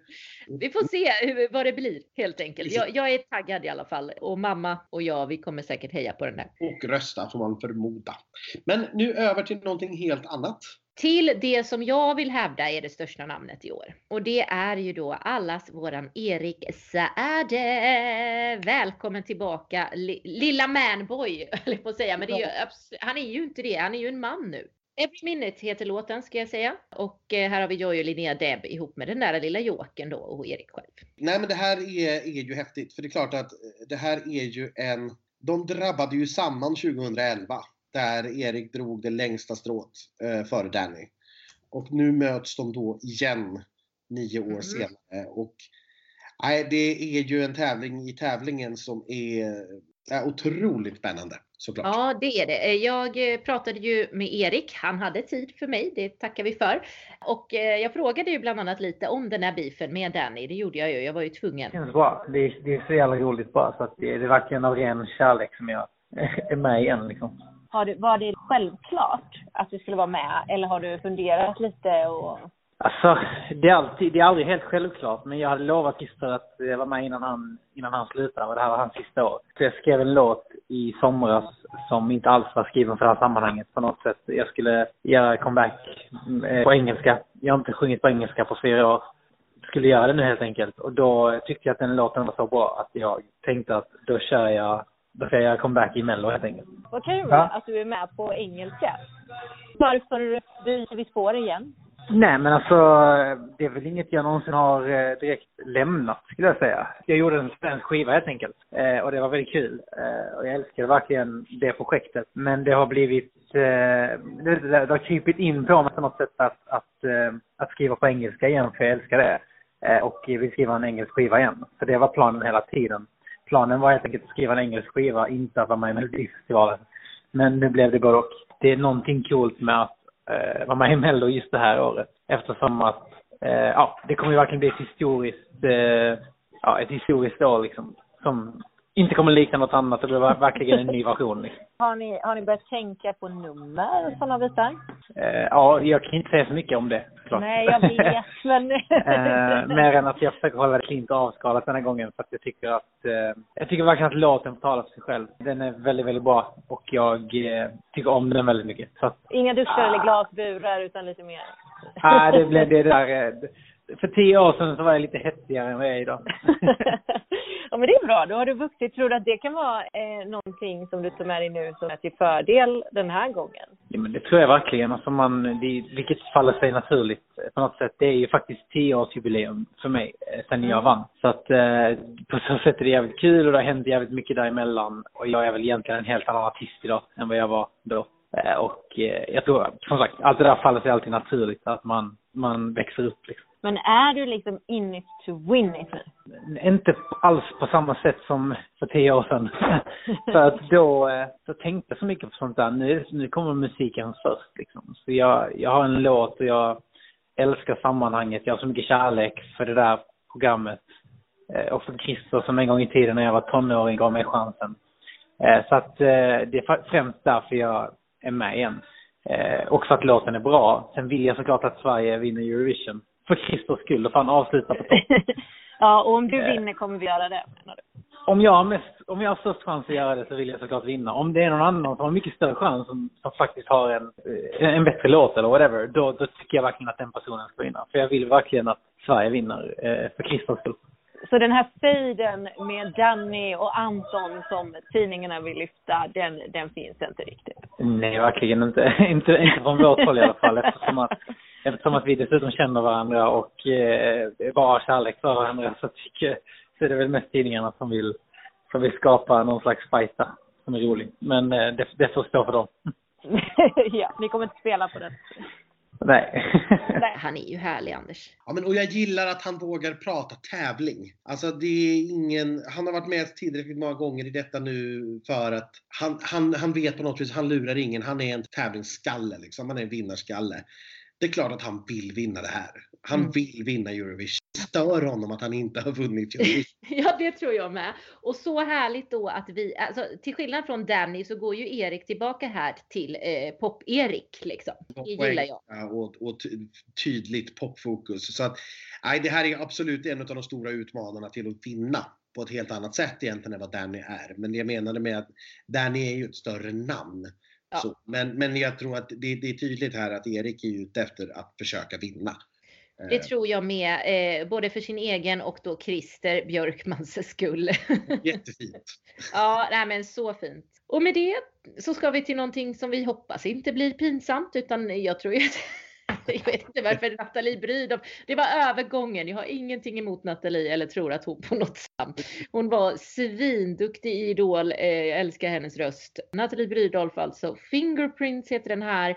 Vi får se hur, vad det blir helt enkelt. Jag, jag är taggad i alla fall och mamma och jag vi kommer säkert heja på den där. och rösta får man förmoda. Men nu över till någonting helt annat. Till det som jag vill hävda är det största namnet i år. Och det är ju då allas våran Erik Saade. Välkommen tillbaka li, lilla manboy, höll jag på att säga. Men ju, han är ju inte det, han är ju en man nu. Every Minute heter låten ska jag säga. Och eh, här har vi Joy och Linnea Deb ihop med den där lilla Jokern då och Erik själv. Nej, men det här är, är ju häftigt. För det är klart att det här är ju en... De drabbade ju samman 2011. Där Erik drog det längsta strået eh, före Danny. Och nu möts de då igen nio år Mm. senare. Och nej, det är ju en tävling i tävlingen som är, är otroligt spännande såklart. Ja, det är det. Eh, Jag eh, pratade ju med Erik. Han hade tid för mig. Det tackar vi för. Och eh, jag frågade ju bland annat lite om den här beefen med Danny. Det gjorde jag ju. Jag var ju tvungen. Det känns bra. Det är, det är så jävla roligt bara. Så att det, det är verkligen av ren kärlek som jag är med igen liksom. Har du, var det självklart att du skulle vara med eller har du funderat lite och Alltså, det är, alltid, det är aldrig helt självklart. Men jag hade lovat Christer att jag var med innan han, innan han slutade. Och det här var hans sista år. Så jag skrev en låt i somras som inte alls var skriven för det här sammanhanget på något sätt. Jag skulle göra comeback eh, på engelska. Jag har inte sjungit på engelska på fyra år. Skulle göra det nu helt enkelt. Och då tyckte jag att den låten var så bra att jag tänkte att då kör jag, då ska jag göra comeback i Mello helt enkelt. Vad kul Ja. att du är med på engelska. Varför byter vi spår igen? Nej, men alltså det är väl inget jag någonsin har eh, direkt lämnat skulle jag säga. Jag gjorde en svensk skiva helt enkelt. Eh, och det var väldigt kul. Eh, och jag älskade verkligen det projektet. Men det har blivit, det, har krypit in på mig på något sätt att, att, att skriva på engelska igen för jag älskar det. Och vill skriva en engelsk skiva igen. Så det var planen hela tiden. Planen var helt enkelt att skriva en engelsk skiva, inte att vara med i Melodifestivalen. Men nu blev det både och. Det är någonting coolt med att eh, vara med i Mello just det här året. Eftersom att, eh, ja, det kommer ju verkligen bli ett historiskt, eh, ja, ett historiskt år liksom. Som inte kommer likna något annat. Det blir ver- verkligen en ny version. Liksom. Har ni, har ni börjat tänka på nummer och sådana bitar? Eh, ja, jag kan inte säga så mycket om det. Klart. Nej, jag vet, men... eh, mer än att jag försöker hålla det klint och avskalat den här gången. För att jag tycker att, eh, jag tycker verkligen att låten får tala för sig själv. Den är väldigt, väldigt bra. Och jag eh, tycker om den väldigt mycket. Att, Inga duschar eller glasburar utan lite mer... ah, det blev det där. eh, För tio år sedan så var jag lite hetsigare än vad jag är idag ja men det är bra, då har du vuxit. Tror du att det kan vara eh, någonting som du tar med dig nu som är till fördel den här gången? Ja, men det tror jag verkligen. Alltså man, det, vilket faller sig naturligt på något sätt. Det är ju faktiskt tioårsjubileum för mig eh, sen jag vann. Så att eh, på så sätt är det jävligt kul och det har hänt jävligt mycket däremellan. Och jag är väl egentligen en helt annan artist idag än vad jag var då. Eh, och eh, jag tror, som sagt, allt det där faller sig alltid naturligt. Att man, man växer upp liksom. Men är du liksom in it to win it nu? Inte alls på samma sätt som för tio år sedan. för att då, eh, så tänkte jag så mycket på sånt där. Nu, nu kommer musiken först liksom. Så jag, jag har en låt och jag älskar sammanhanget. Jag har så mycket kärlek för det där programmet. Eh, och för Christer som en gång i tiden när jag var tonåring gav mig chansen. Eh, så att det är främst därför jag är med igen. Eh, och för att låten är bra. Sen vill jag såklart att Sverige vinner Eurovision. För Christers skull han avslutar på topp. ja, och om du Eh. vinner kommer vi göra det, menar du? om jag har mest, om jag har störst chans att göra det så vill jag såklart vinna. Om det är någon annan som har mycket större chans, som, som faktiskt har en, eh, en bättre låt eller whatever, då, då tycker jag verkligen att den personen ska vinna. För jag vill verkligen att Sverige vinner, eh, för Christers skull. Så den här fejden med Danny och Anton som tidningarna vill lyfta, den, den finns inte riktigt? Nej, verkligen inte. inte, inte från vårt håll i alla fall. Eftersom att, eftersom att vi dessutom känner varandra och eh, bara har kärlek för varandra så tycker så är det väl mest tidningarna som vill, som vill skapa någon slags fight som är rolig. Men eh, det, det får stå för dem. ja, ni kommer inte spela på den. Nej. Nej. Han är ju härlig Anders. Ja, men, och jag gillar att han vågar prata tävling. Alltså det är ingen, han har varit med tillräckligt många gånger i detta nu för att han, han, han vet på något vis, han lurar ingen. Han är en tävlingsskalle liksom. Han är en vinnarskalle. Det är klart att han vill vinna det här. Han Mm. vill vinna Eurovision. Stör honom att han inte har vunnit Eurovision. Ja, det tror jag med. Och så härligt då att vi, alltså till skillnad från Danny så går ju Erik tillbaka här till eh, Pop-Erik liksom. Det gillar jag. Ja, Och, och ty- tydligt popfokus. Så att, nej, det här är absolut en av de stora utmanarna till att vinna på ett helt annat sätt egentligen än vad Danny är. Men det jag menade med att Danny är ju ett större namn. Ja. Så, men, men jag tror att det, det är tydligt här att Erik är ute efter att försöka vinna. Det Eh, tror jag med, eh, både för sin egen och då Christer Björkmans skull. Jättefint. ja, nej, men så fint. Och med det så ska vi till någonting som vi hoppas inte blir pinsamt utan jag tror ju att jag vet inte varför Nathalie Brydolf, det var övergången. Jag har ingenting emot Nathalie eller tror att hon på något sätt. Hon var svinduktig i Idol, eh, jag älskar hennes röst. Nathalie Brydolf alltså. Fingerprints heter den här.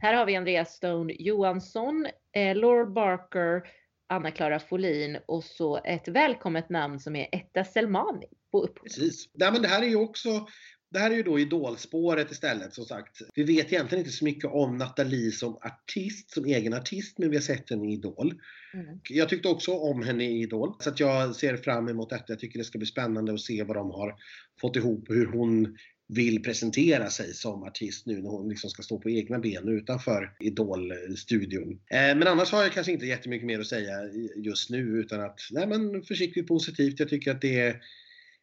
Här har vi Andreas Stone Johansson, eh, Laura Barker, Anna-Klara Folin och så ett välkommet namn som är Etta Selmani på upphovet. Precis. Nej, men det här är ju också det här är ju då idolspåret istället som sagt. Vi vet egentligen inte så mycket om Nathalie som artist, som egen artist, men vi har sett henne i Idol. Mm. Jag tyckte också om henne i Idol. Så att jag ser fram emot detta. Jag tycker det ska bli spännande att se vad de har fått ihop hur hon vill presentera sig som artist nu när hon liksom ska stå på egna ben utanför Idol-studion. Eh, men annars har jag kanske inte jättemycket mer att säga just nu utan att, nej men försiktigt positivt. Jag tycker att det är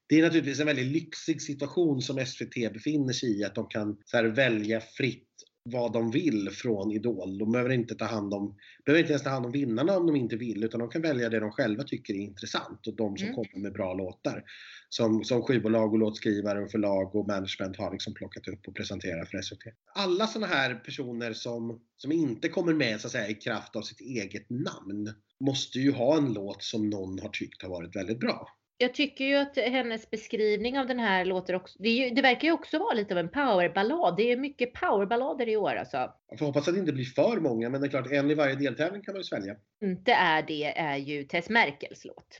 det är naturligtvis en väldigt lyxig situation som SVT befinner sig i, att de kan så här, välja fritt vad de vill från Idol. De behöver inte ta hand om, behöver inte ens ta hand om vinnarna om de inte vill, utan de kan välja det de själva tycker är intressant och de som Mm. kommer med bra låtar. Som, som skivbolag och låtskrivare och förlag och management har liksom plockat upp och presenterat för SVT. Alla sådana här personer som, som inte kommer med så att säga i kraft av sitt eget namn måste ju ha en låt som någon har tyckt har varit väldigt bra. Jag tycker ju att hennes beskrivning av den här låter också, det, ju, det verkar ju också vara lite av en powerballad. Det är mycket powerballader i år alltså. Jag får hoppas att det inte blir för många, men det är klart en i varje deltävling kan man ju svälja. Inte är det är ju Tess Merkels låt.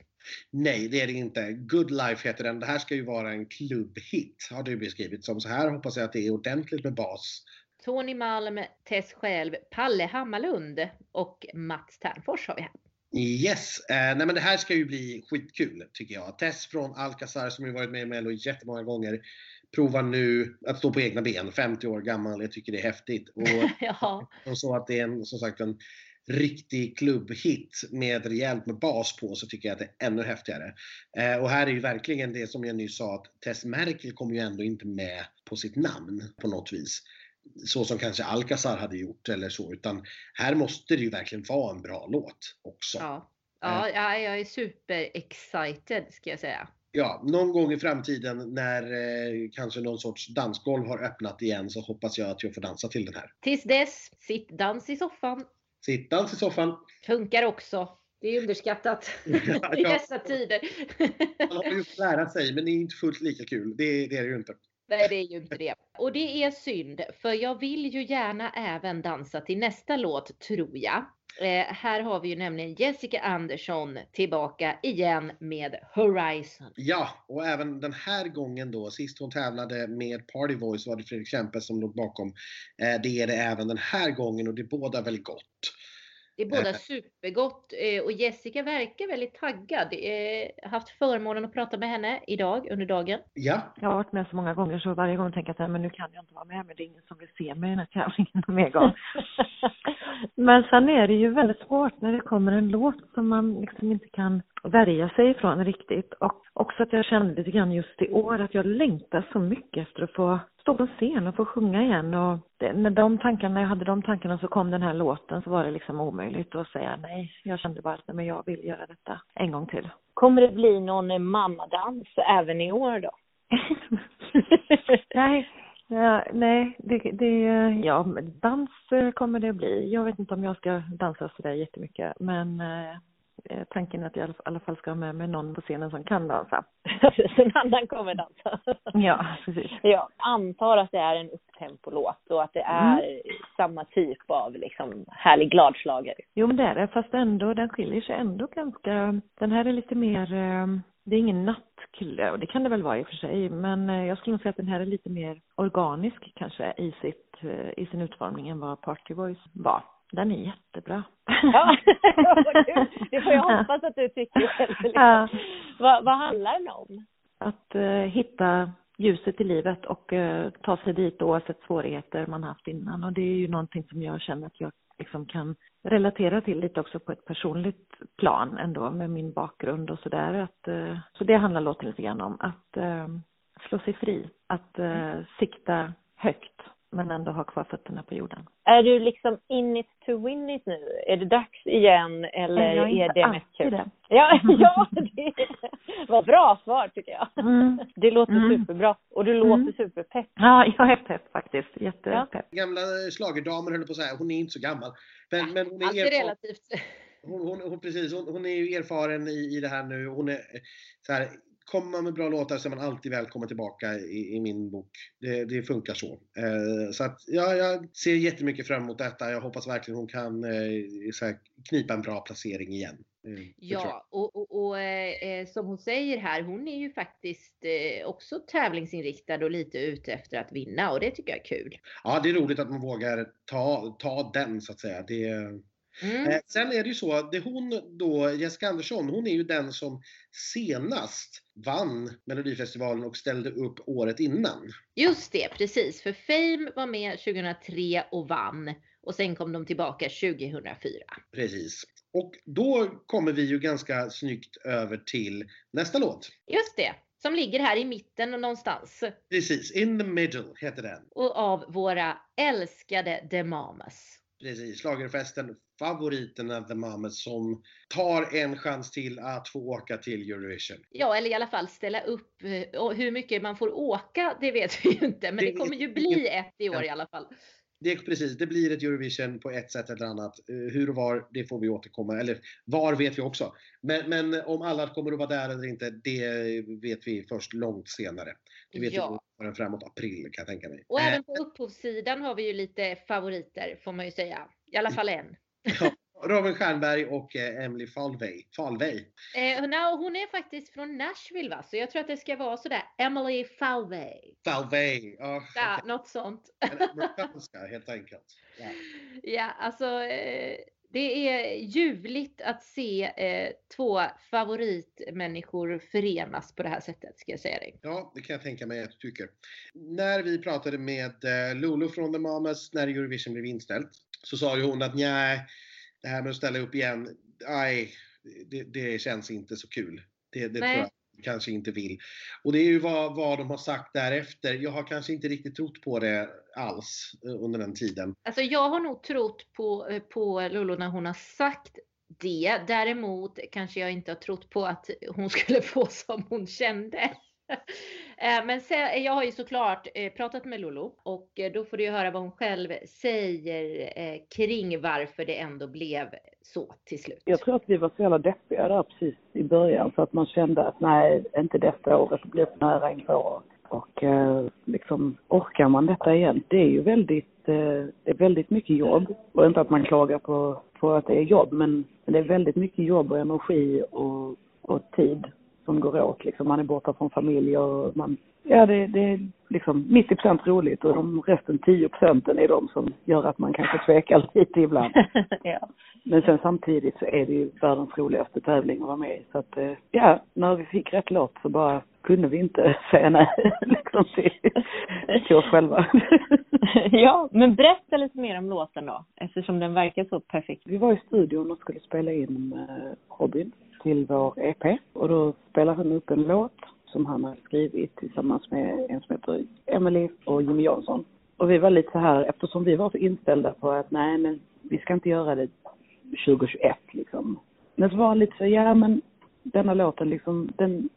Nej, det är det inte. Good Life heter den. Det här ska ju vara en klubbhit, har det ju beskrivits som. Så här hoppas jag att det är ordentligt med bas. Tony Malm, Tess själv, Palle Hammarlund och Mats Ternfors har vi här. Yes! Eh, nej men det här ska ju bli skitkul, tycker jag. Tess från Alcazar som ju varit med i Mello jättemånga gånger. Provar nu att stå på egna ben, 50 år gammal. Jag tycker det är häftigt. Och, ja, och så att det är en, som sagt en riktig klubbhit med rejält med bas på så tycker jag att det är ännu häftigare. Eh, och här är ju verkligen det som jag nyss sa att Tess Merkel kommer ju ändå inte med på sitt namn på något vis. Så som kanske Alcazar hade gjort eller så, utan här måste det ju verkligen vara en bra låt också. ja. Ja, ja, jag är super excited ska jag säga. Ja, någon gång i framtiden när eh, kanske någon sorts dansgolv har öppnat igen så hoppas jag att jag får dansa till den här. Tills dess, sitt dans i soffan. Sittans i soffan. Funkar också. Det är underskattat Ja, i dessa tider. Man har ju lära sig, men det är inte fullt lika kul. Det, det är det ju inte. Nej, det är ju inte det. Och det är synd, för jag vill ju gärna även dansa till nästa låt, tror jag. Eh, här har vi ju nämligen Jessica Andersson tillbaka igen med Horizon. Ja, och även den här gången då, sist hon tävlade med Party Voice var det Fredrik Kempe som låg bakom. Eh, det är det även den här gången och det bådar väl gott. Det är båda Eh. supergott eh, och Jessica verkar väldigt taggad. Jag har haft förmånen att prata med henne idag under dagen. Ja, Jag har varit med så många gånger så varje gång tänker jag att men nu kan jag inte vara med men det är ingen som vill se mig i den här tävlingen mer gång. Men sen är det ju väldigt svårt när det kommer en låt som man liksom inte kan värja sig ifrån riktigt. Och också att jag kände lite grann just i år att jag längtar så mycket efter att få stå på scen och få sjunga igen. Och det, när, de tankarna, när jag hade de tankarna så kom den här låten så var det liksom omöjligt att säga nej. Jag kände bara att men jag vill göra detta en gång till. Kommer det bli någon mammadans även i år då? nej, Ja, nej, det, det, ja, dans kommer det bli. Jag vet inte om jag ska dansa sådär jättemycket, men eh, eh tanken är att jag i alla fall ska ha med mig någon på scenen som kan dansa. en annan kommer dansa. ja, precis. Jag antar att det är en upptempolåt och att det är mm. samma typ av liksom härlig gladslager. Jo, men det är det, fast ändå, den skiljer sig ändå ganska, den här är lite mer eh, det är ingen nattklubb, och det kan det väl vara i och för sig, men eh, jag skulle nog säga att den här är lite mer organisk kanske i, sitt, eh, i sin utformning än vad Party Voice var. Den är jättebra. Ja, vad kul. Det får jag hoppas att du tycker själv. Liksom. Ja. Vad, vad handlar den om? Att uh, hitta ljuset i livet och uh, ta sig dit oavsett svårigheter man haft innan. Och det är ju någonting som jag känner att jag liksom kan relatera till lite också på ett personligt plan ändå med min bakgrund och sådär. Eh, så det handlar låten lite grann om. Att eh, slå sig fri, att eh, sikta högt men ändå ha kvar fötterna på jorden. Är du liksom in it to win it nu? Är det dags igen eller jag är, är det mest kul? Det. Ja, ja det var bra svar tycker jag. Mm. Det låter mm. superbra och du låter mm. superpepp. Ja, jag är pepp faktiskt. Jättepepp. Ja. Gamla slagerdamer höll på att säga, hon är inte så gammal. Men, men hon är Allt är relativt. Hon, hon, hon, precis, hon, hon är ju erfaren i, i det här nu. Hon är så här, kommer man med bra låtar så är man alltid välkommen tillbaka i, i min bok. Det, det funkar så. Eh, så att ja, jag ser jättemycket fram emot detta. Jag hoppas verkligen hon kan eh, här, knipa en bra placering igen. Eh, ja, och, och, och eh, som hon säger här, hon är ju faktiskt eh, också tävlingsinriktad och lite ute efter att vinna och det tycker jag är kul. Ja, det är roligt att man vågar ta, ta den så att säga. Det, Mm. Eh, sen är det ju så att det hon då, Jessica Andersson, hon är ju den som senast vann Melodifestivalen och ställde upp året innan. Just det, precis. För Fame var med 2003 och vann och sen kom de tillbaka 2004. Precis. Och då kommer vi ju ganska snyggt över till nästa låt. Just det. Som ligger här i mitten någonstans. Precis, In the middle heter den. Och av våra älskade The Mamas. Precis, slagerfesten favoriterna The Mamas som tar en chans till att få åka till Eurovision. Ja, eller i alla fall ställa upp. Eh, och hur mycket man får åka, det vet vi ju inte. Men det, kommer ju bli ett i år i alla fall. Det, precis, det blir ett Eurovision på ett sätt eller annat. Eh, hur och var, det får vi återkomma. Eller var vet vi också. Men, men om alla kommer att vara där eller inte, det vet vi först långt senare. Det vet ja. vi framåt april kan jag tänka mig. Och även på upphovssidan har vi ju lite favoriter får man ju säga. I alla fall en. Ja, Robin Stjernberg och eh, Emily Falvey. Falvey. Eh, no, hon är faktiskt från Nashville va? Så jag tror att det ska vara sådär Emily Falvey. Falvey. Ja, okay. något sånt. Amerikanska helt enkelt. Ja, ja alltså eh, det är ljuvligt att se eh, två favoritmänniskor förenas på det här sättet, ska jag säga dig. Ja, det kan jag tänka mig att du tycker. När vi pratade med eh, Lulu från The Mamas när Eurovision blev inställt så sa ju hon att nej, det här med att ställa upp igen, nej, det, det känns inte så kul. Det, det tror jag kanske inte vill. Och det är ju vad, vad de har sagt därefter. Jag har kanske inte riktigt trott på det alls eh, under den tiden. Alltså jag har nog trott på, eh, på Lolo när hon har sagt det. Däremot kanske jag inte har trott på att hon skulle få som hon kände. Eh, men sen, jag har ju såklart eh, pratat med Lolo och eh, då får du ju höra vad hon själv säger kring varför det ändå blev så till slut. Jag tror att vi var så jävla deppiga där precis i början för att man kände att nej, inte detta året, det blir för nära inpå. och liksom, orkar man detta igen? Det är ju väldigt, det är väldigt mycket jobb. Och inte att man klagar på, på att det är jobb, men det är väldigt mycket jobb och energi och, och tid som går åt. Liksom. Man är borta från familj och man, ja det, det, liksom 90% roligt och de resten 10 procenten är de som gör att man kanske tvekar lite ibland. ja. Men sen samtidigt så är det ju världens roligaste tävling att vara med i. Så att eh, ja, när vi fick rätt låt så bara kunde vi inte säga nej liksom till, till oss själva. ja, men berätta lite mer om låten då, eftersom den verkar så perfekt. Vi var i studion och skulle spela in eh, Robin till vår EP och då spelar han upp en låt som han har skrivit tillsammans med en som heter Emily och Jimmy Jansson. Och vi var lite så här, eftersom vi var så inställda på att nej men vi ska inte göra det 2021 liksom. Men så var han lite så, ja men denna låten liksom, den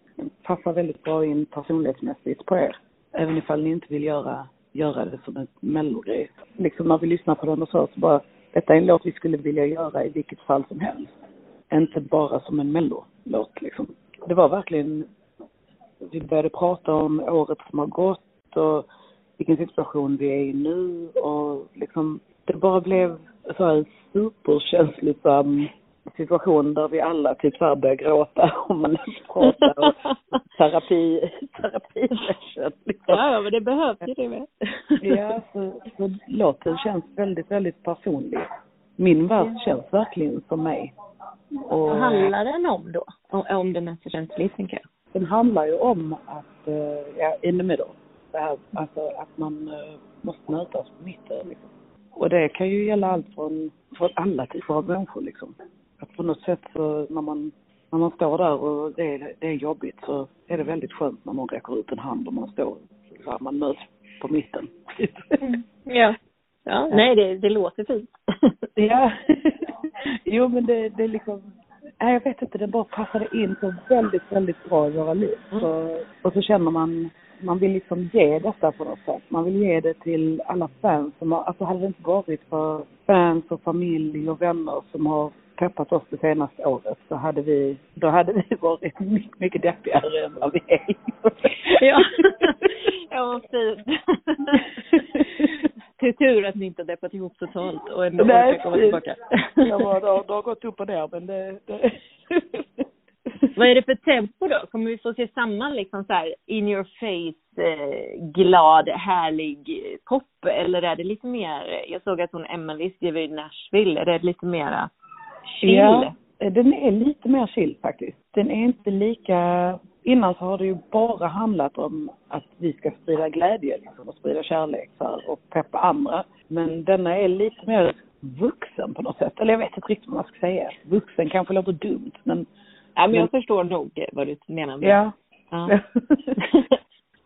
passar väldigt bra in personlighetsmässigt på er. Även ifall ni inte vill göra, göra det som en mellogrej. Liksom när vi lyssnar på den och så, så bara, detta är en låt vi skulle vilja göra i vilket fall som helst. Inte bara som en mellolåt liksom. Det var verkligen, vi började prata om året som har gått och vilken situation vi är i nu och liksom, det bara blev så här superkänslosam situation där vi alla typ så här börjar gråta om man pratar och terapi, terapisession. Liksom. Ja, ja, men det behövs ju det med. ja, så, så låten känns väldigt, väldigt personlig. Min vers känns verkligen som mig. Och, Vad handlar den om då? Om, den är känslig, tänker jag. Den handlar ju om att, uh, ja, in the middle. Det här, alltså att man uh, måste mötas på mitten liksom. Och det kan ju gälla allt från, från alla typer av människor liksom. Att på något sätt så när man, när man står där och det är, det är jobbigt så är det väldigt skönt när någon räcker ut en hand och man står så här, man möts på mitten. Mm. Ja. Ja, nej det, det låter fint. ja. jo men det, det är liksom, nej jag vet inte, det bara passade in så väldigt, väldigt bra i våra liv. Mm. Så, och så känner man man vill liksom ge detta på något sätt. Man vill ge det till alla fans som har, alltså hade det inte varit för fans och familj och vänner som har peppat oss det senaste året så hade vi, då hade vi varit mycket, mycket deppigare än vad vi är. ja. ja, fint. Till tur att ni inte har deppat ihop totalt och ändå orkar komma tillbaka. ja, det har, det har gått upp och ner men det, det vad är det för tempo då? Kommer vi få se samma liksom så här in your face, eh, glad, härlig pop? Eller är det lite mer, jag såg att hon Emily skriver i Nashville, är det lite mera chill? Ja, den är lite mer chill faktiskt. Den är inte lika, innan så har det ju bara handlat om att vi ska sprida glädje liksom, och sprida kärlek för och peppa andra. Men denna är lite mer vuxen på något sätt. Eller jag vet inte riktigt vad man ska säga. Vuxen kanske låter dumt men Ja, men jag förstår nog vad du menar med Ja. ja.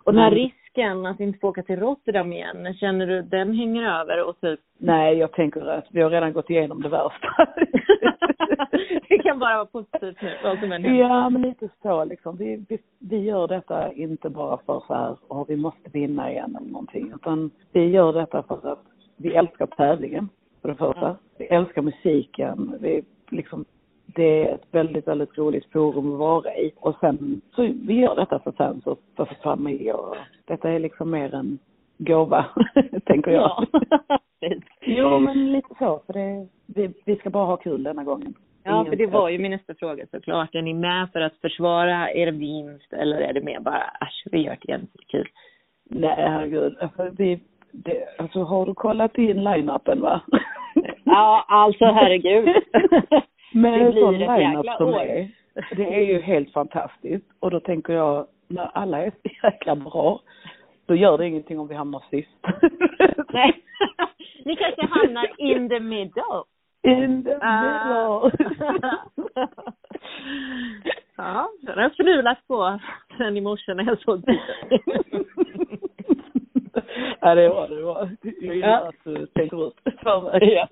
och den här risken att inte få åka till Rotterdam igen, känner du den hänger över och typ? Nej, jag tänker att vi har redan gått igenom det värsta. bara vara positivt nu, vad som än händer. Ja, men lite så liksom. Vi, vi, vi gör detta inte bara för så här, och vi måste vinna igen eller någonting, utan vi gör detta för att vi älskar tävlingen, för det första. Ja. Vi älskar musiken, vi liksom det är ett väldigt, väldigt roligt forum att vara i. Och sen så vi gör detta för fans och för familj och detta är liksom mer en gåva, tänker jag. Ja. jo, men lite så. För det, vi, vi ska bara ha kul denna gången. Ja, för det var ju min nästa fråga såklart. Är ni med för att försvara er vinst eller är det mer bara äsch, vi gör det igen, det är kul? Nej, herregud. Alltså, vi, det, alltså har du kollat in line-upen va? ja, alltså herregud. Med det blir ett jäkla som år. Är, det är ju helt fantastiskt. Och då tänker jag, när alla är så jäkla bra, då gör det ingenting om vi hamnar sist. Nej. Ni kanske hamnar in the middle. In the ah. middle. ja, den har fnulat på sen i morse när jag såg Ja, det var det. Var. Jag gillar ja. att du tänker ut för mig. Ja.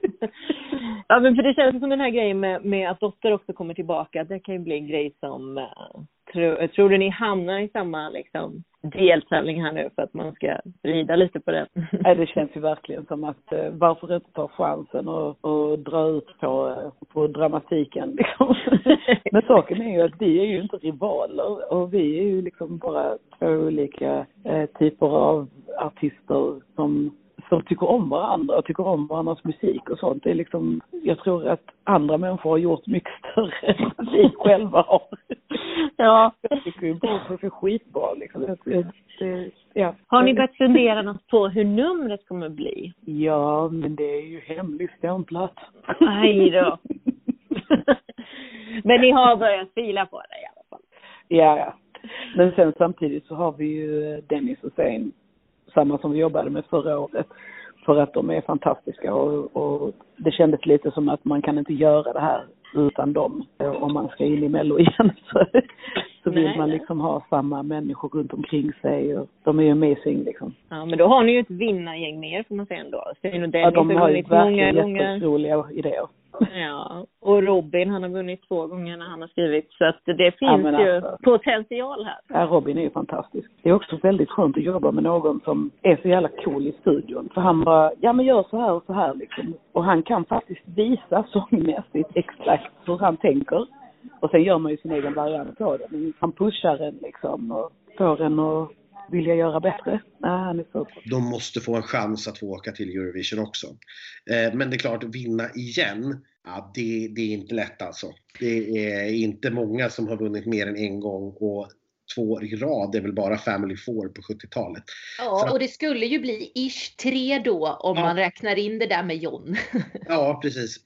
ja, men för det känns som den här grejen med, med att Dotter också kommer tillbaka, det kan ju bli en grej som uh, tro, tror du ni hamnar i samma liksom deltävling här nu för att man ska rida lite på den? Nej, det känns ju verkligen som att uh, varför inte ta chansen och, och dra ut på, uh, på dramatiken liksom. Men saken är ju att vi är ju inte rivaler och vi är ju liksom bara två olika uh, typer av artister som som tycker om varandra och tycker om varandras musik och sånt. Det är liksom, jag tror att andra människor har gjort mycket större än vi själva har. Ja. Jag tycker ju det är skitbra liksom. Det, det, Ja. Har ni börjat fundera något på hur numret kommer bli? Ja, men det är ju hemligstämplat. Aj då. Men ni har börjat fila på det i alla fall. Ja, ja. Men sen samtidigt så har vi ju Dennis Hussein, samma som vi jobbade med förra året. För att de är fantastiska och, och det kändes lite som att man kan inte göra det här utan dem eh, om man ska in i Mello igen. Så, så vill Nej, man liksom ha samma människor runt omkring sig och de är ju amazing liksom. Ja, men då har ni ju ett vinnargäng mer får man säga ändå. Stein och Ja, Dennis de har ju vunnit många verkligen gånger. idéer. Ja, och Robin han har vunnit två gånger när han har skrivit. Så att det finns Ja, men ju alltså. potential här. Ja, Robin är ju fantastisk. Det är också väldigt skönt att jobba med någon som är så jävla cool i studion. För han bara, ja men gör så här och så här liksom. Och han kan faktiskt visa sångmässigt exakt hur han tänker. Och sen gör man ju sin egen variant av det. Men han pushar en liksom och får en att vilja göra bättre. Ja, han är super. De måste få en chans att få åka till Eurovision också. Eh, men det är klart, vinna igen, ja, det, det är inte lätt alltså. Det är inte många som har vunnit mer än en gång och två i rad. Det är väl bara Family Four på 70-talet. Ja, och det skulle ju bli ish tre då om Ja. man räknar in det där med John. Ja, precis.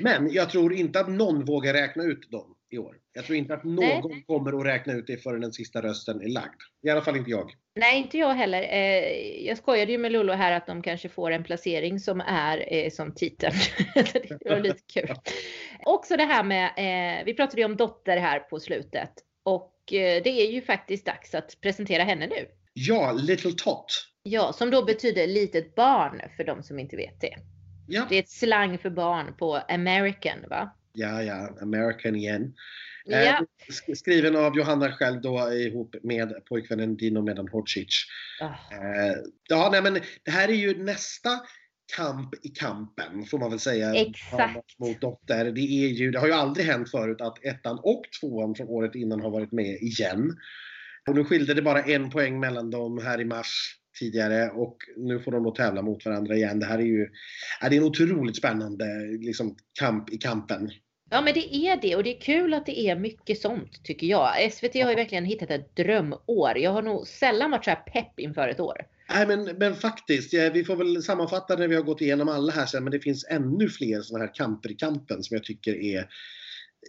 Men jag tror inte att någon vågar räkna ut dem i år. Jag tror inte att någon Nej. kommer att räkna ut det förrän den sista rösten är lagd. I alla fall inte jag. Nej, inte jag heller. Eh, jag skojade ju med Lollo här att de kanske får en placering som är eh, som titeln. det var lite kul. Också det här med, eh, vi pratade ju om Dotter här på slutet. Och det är ju faktiskt dags att presentera henne nu. Ja, Little Tot. Ja, som då betyder litet barn för de som inte vet det. Ja, Det är ett slang för barn på American va? Ja, ja. American igen. Eh, Ja. sk- Skriven av Johanna själv då ihop med pojkvännen Dino Medan Hodzic. Ah. Eh, ja, nej men det här är ju nästa kamp i kampen får man väl säga. Exakt. Mot dotter. Det, är ju, det har ju aldrig hänt förut att ettan och tvåan från året innan har varit med igen. Och nu skilde det bara en poäng mellan dem här i mars tidigare och nu får de då tävla mot varandra igen. Det här är ju ja, det är en otroligt spännande liksom, kamp i kampen. Ja men det är det och det är kul att det är mycket sånt tycker jag. SVT har ju verkligen hittat ett drömår. Jag har nog sällan varit så här pepp inför ett år. Nej men, men faktiskt, ja, vi får väl sammanfatta när vi har gått igenom alla här sen, men det finns ännu fler sådana här kamper i kampen som jag tycker är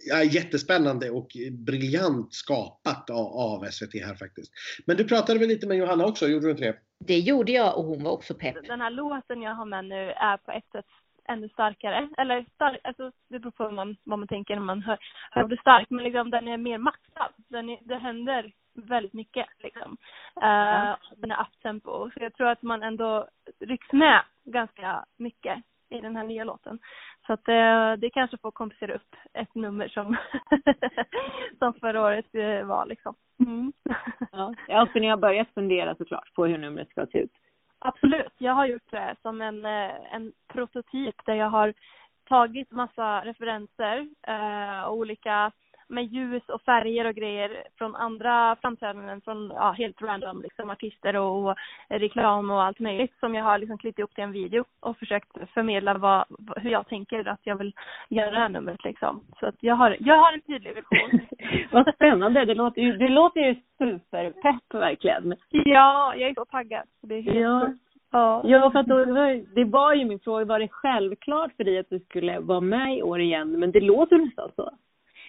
ja, jättespännande och briljant skapat av, av SVT här faktiskt. Men du pratade väl lite med Johanna också, gjorde du inte det? Det gjorde jag och hon var också pepp. Den här låten jag har med nu är på ett sätt ännu starkare. Eller stark, alltså det beror på vad man, vad man tänker när man hör, hör ordet stark. Men liksom den är mer maxad. Den är, det händer väldigt mycket liksom. Uh, den är uptempo. Så jag tror att man ändå rycks med ganska mycket i den här nya låten. Så att det, det kanske får kompensera upp ett nummer som, som förra året eh, var liksom. Mm. Ja, för ni har börjat fundera såklart på hur numret ska se ut. Absolut. Jag har gjort det som en, eh, en prototyp där jag har tagit massa referenser eh, och olika med ljus och färger och grejer från andra framträdanden från ja, helt random liksom artister och, och reklam och allt möjligt som jag har liksom klippt ihop till en video och försökt förmedla vad, hur jag tänker att jag vill göra det här numret liksom. Så att jag har, jag har en tydlig vision. Vad spännande. Det låter ju, det låter ju superpepp verkligen. ja, jag är så taggad. Det är helt Ja. sjukt. Ja. Ja, för att då, det var ju min fråga. Var det självklart för dig att du skulle vara med i år igen? Men det låter nästan så.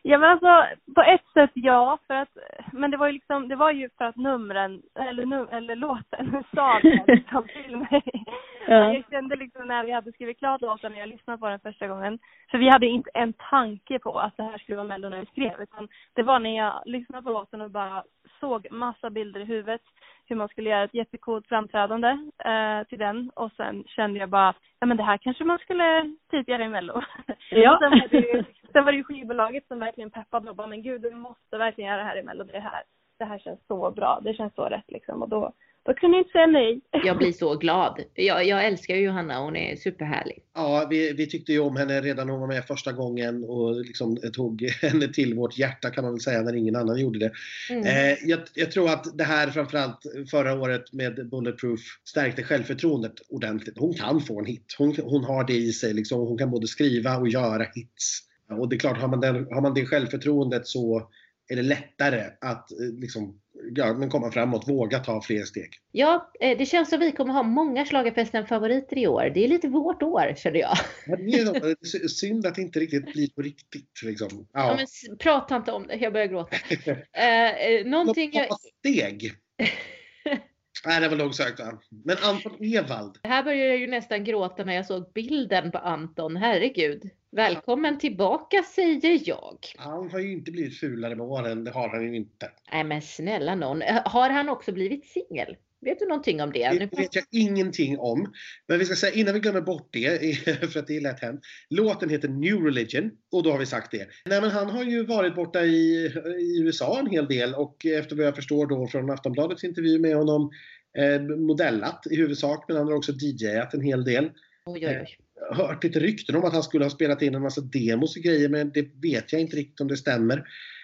Ja men alltså på ett sätt ja, för att, men det var ju liksom, det var ju för att numren, eller, num, eller låten sa liksom till mig. Ja. Jag kände liksom när vi hade skrivit klart låten och jag lyssnade på den första gången, för vi hade inte en tanke på att det här skulle vara Mello när vi skrev, utan det var när jag lyssnade på låten och bara såg massa bilder i huvudet, hur man skulle göra ett jättecoolt framträdande eh, till den och sen kände jag bara, ja men det här kanske man skulle typ göra i Mello. Ja. sen, var det ju, sen var det ju skivbolaget som verkligen peppade och bara, men gud du måste verkligen göra det här i Mello, det här, det här känns så bra, det känns så rätt liksom och då, då kunde jag inte säga nej. Jag blir så glad. Jag, jag älskar Johanna, hon är superhärlig. Ja, vi, vi tyckte ju om henne redan när hon var med första gången och liksom tog henne till vårt hjärta kan man väl säga när ingen annan gjorde det. Mm. Eh, jag, jag tror att det här framförallt förra året med Bulletproof stärkte självförtroendet ordentligt. Hon kan få en hit. Hon, hon har det i sig. Liksom. Hon kan både skriva och göra hits. Och det är klart, har man, den, har man det självförtroendet så är det lättare att eh, liksom, ja, men komma framåt, våga ta fler steg. Ja, eh, det känns som vi kommer ha många Schlagerfesten-favoriter i år. Det är lite vårt år, känner jag. Ja, det är synd att det inte riktigt blir på riktigt. Liksom. Ja. ja men prata inte om det, jag börjar gråta. eh, någonting jag... steg. Nej, det var långsökt va? Men Anton Ewald. Här började jag ju nästan gråta när jag såg bilden på Anton. Herregud. Välkommen tillbaka säger jag. Han har ju inte blivit fulare med åren, det har han ju inte. Nej men snälla någon. Har han också blivit singel? Vet du någonting om det? Det vet jag ingenting om. Men vi ska säga innan vi glömmer bort det, för att det är lätt hänt. Låten heter New Religion och då har vi sagt det. Nej men han har ju varit borta i, i USA en hel del och efter vad jag förstår då från Aftonbladets intervju med honom eh, modellat i huvudsak men han har också DJat en hel del. Oj, oj, oj. Har hört lite rykten om att han skulle ha spelat in en massa demos och grejer men det vet jag inte riktigt om det stämmer.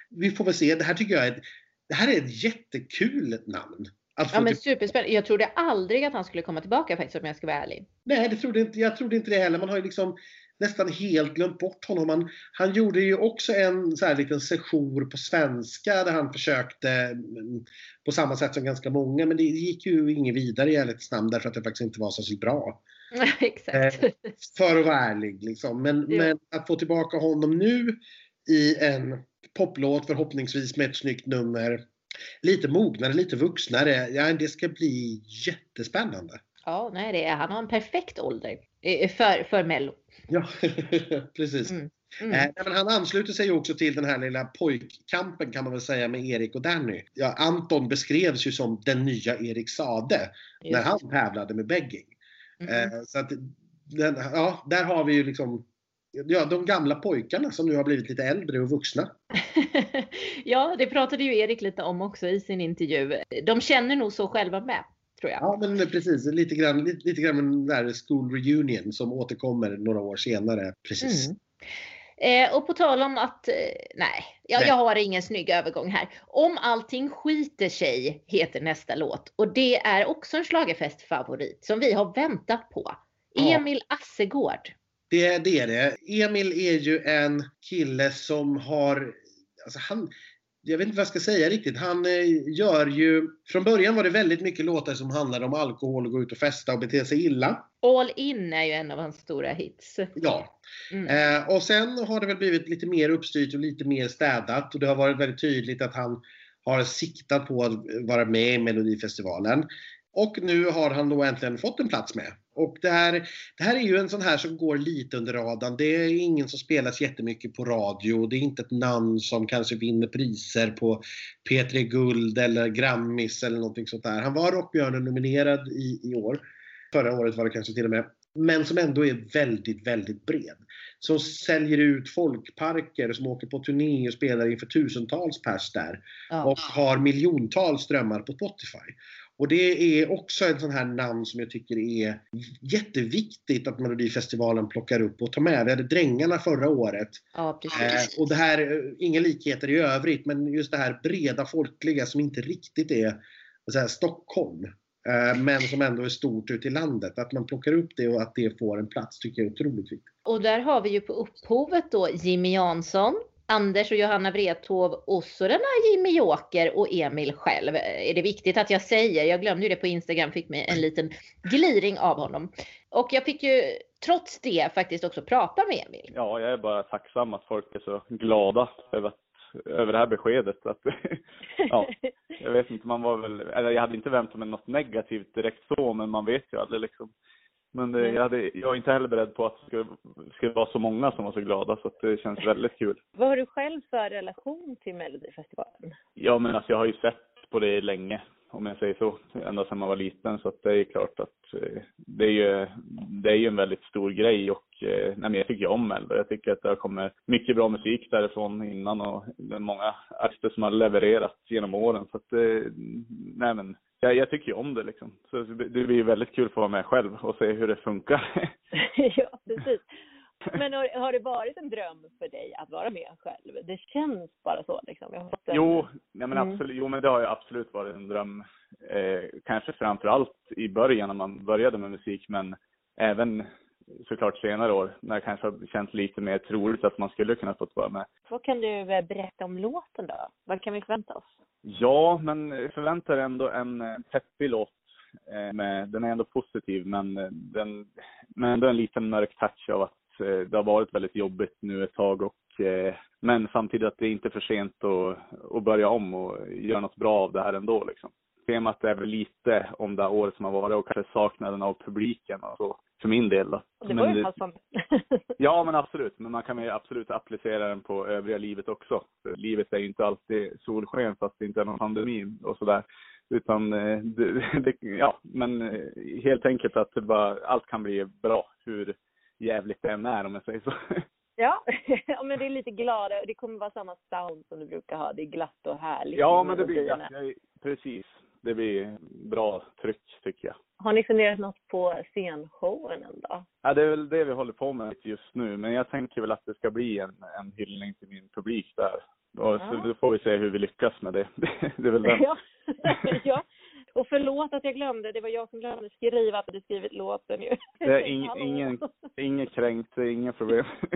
Vi får väl se. Det här tycker jag är, det här är ett jättekul namn. Ja men superspännande. Jag trodde aldrig att han skulle komma tillbaka faktiskt om jag ska vara ärlig. Nej, det trodde inte, jag trodde inte det heller. Man har ju liksom nästan helt glömt bort honom. Han, han gjorde ju också en så här liten session på svenska där han försökte mm, på samma sätt som ganska många men det gick ju inget vidare i ärlighetens namn därför att det faktiskt inte var särskilt bra. Exakt. Eh, för att vara ärlig liksom. Men, ja. men att få tillbaka honom nu i en poplåt förhoppningsvis med ett snyggt nummer. Lite mognare, lite vuxnare. Ja, det ska bli jättespännande. Ja, nej, det är, han har en perfekt ålder för, för Mello. Ja, precis. Mm. Mm. Eh, men han ansluter sig också till den här lilla pojkkampen kan man väl säga med Erik och Danny. Ja, Anton beskrevs ju som den nya Erik Sade Just. när han tävlade med begging. Mm. Eh, så att, den, ja, där har vi ju liksom ja, de gamla pojkarna som nu har blivit lite äldre och vuxna. ja, det pratade ju Erik lite om också i sin intervju. De känner nog så själva med. Tror jag. Ja, men precis. Lite grann, lite, lite grann den där school reunion som återkommer några år senare. Precis. Mm. Eh, och på tal om att, eh, nej, jag, nej, jag har ingen snygg övergång här. Om allting skiter sig heter nästa låt och det är också en schlagerfestfavorit som vi har väntat på. Emil ja. Assegård. Det, det är det. Emil är ju en kille som har, alltså han, jag vet inte vad jag ska säga riktigt. Han eh, gör ju... Från början var det väldigt mycket låtar som handlade om alkohol och gå ut och festa och bete sig illa. All in är ju en av hans stora hits. Ja. Mm. Eh, och sen har det väl blivit lite mer uppstyrt och lite mer städat och det har varit väldigt tydligt att han har siktat på att vara med i Melodifestivalen. Och nu har han då äntligen fått en plats med. Och det här, det här är ju en sån här som går lite under radarn. Det är ingen som spelas jättemycket på radio. Det är inte ett namn som kanske vinner priser på P3 Guld eller Grammis eller någonting sånt där. Han var Rockbjörnen nominerad i, i år. Förra året var det kanske till och med. Men som ändå är väldigt, väldigt bred. Som säljer ut folkparker, som åker på turné och spelar inför tusentals pers där. Ja. Och har miljontals strömmar på Spotify. Och det är också en sån här namn som jag tycker är jätteviktigt att Melodifestivalen plockar upp och tar med. Vi hade Drängarna förra året. Ja. Eh, och det här, eh, inga likheter i övrigt, men just det här breda folkliga som inte riktigt är så här, Stockholm. Eh, men som ändå är stort ute i landet. Att man plockar upp det och att det får en plats tycker jag är otroligt viktigt. Och där har vi ju på upphovet då Jimmy Jansson, Anders och Johanna Wrethov och så den här Jimmy Joker och Emil själv. Är det viktigt att jag säger. Jag glömde ju det på Instagram, fick mig en liten gliring av honom. Och jag fick ju trots det faktiskt också prata med Emil. Ja, jag är bara tacksam att folk är så glada över, över det här beskedet. Att, ja, jag vet inte, man var väl, eller jag hade inte väntat mig något negativt direkt så, men man vet ju aldrig liksom. Men det, jag, hade, jag är inte heller beredd på att det skulle, skulle vara så många som var så glada så att det känns väldigt kul. Vad har du själv för relation till Melodifestivalen? Ja men alltså jag har ju sett på det länge om jag säger så, ända sedan man var liten. Så att det är klart att eh, det är ju, det är ju en väldigt stor grej och eh, nej, men jag tycker om Mello. Jag tycker att det har kommit mycket bra musik därifrån innan och det är många artister som har levererat genom åren. Så att eh, nej men jag, jag tycker ju om det liksom. Så det blir ju väldigt kul att få vara med själv och se hur det funkar. ja, precis. Men har, har, det varit en dröm för dig att vara med själv? Det känns bara så liksom. Jag en... Jo, nej men mm. absolut, jo men det har ju absolut varit en dröm. Eh, kanske framför allt i början när man började med musik men även såklart senare år när det kanske har känts lite mer troligt att man skulle kunna fått vara med. Vad kan du berätta om låten då? Vad kan vi förvänta oss? Ja, men förväntar ändå en eh, peppig låt. Eh, med, den är ändå positiv, men eh, den, men ändå en liten mörk touch av att eh, det har varit väldigt jobbigt nu ett tag och eh, men samtidigt att det är inte är för sent att, att börja om och göra något bra av det här ändå liksom. Temat är väl lite om det här året som har varit och kanske saknaden av publiken och så, för min del då. Det var ju passande. Ja, men absolut. Men man kan ju absolut applicera den på övriga livet också. För livet är ju inte alltid solsken fast det inte är någon pandemi och sådär. Utan, eh, det, det, ja, men eh, helt enkelt att bara, allt kan bli bra hur jävligt det än är om jag säger så. Ja, men det är lite glada och det kommer vara samma sound som du brukar ha. Det är glatt och härligt. Ja, men det blir, ja, precis. Det blir bra tryck tycker jag. Har ni funderat något på scenshowen än då? Ja, det är väl det vi håller på med just nu. Men jag tänker väl att det ska bli en, en hyllning till min publik där. Och så Ja. då får vi se hur vi lyckas med det. Det är väl det. Ja. ja. Och förlåt att jag glömde. Det var jag som glömde skriva. Jag hade skrivit låten ju. Det är ing, ingen, ingen kränkt, det är inga problem.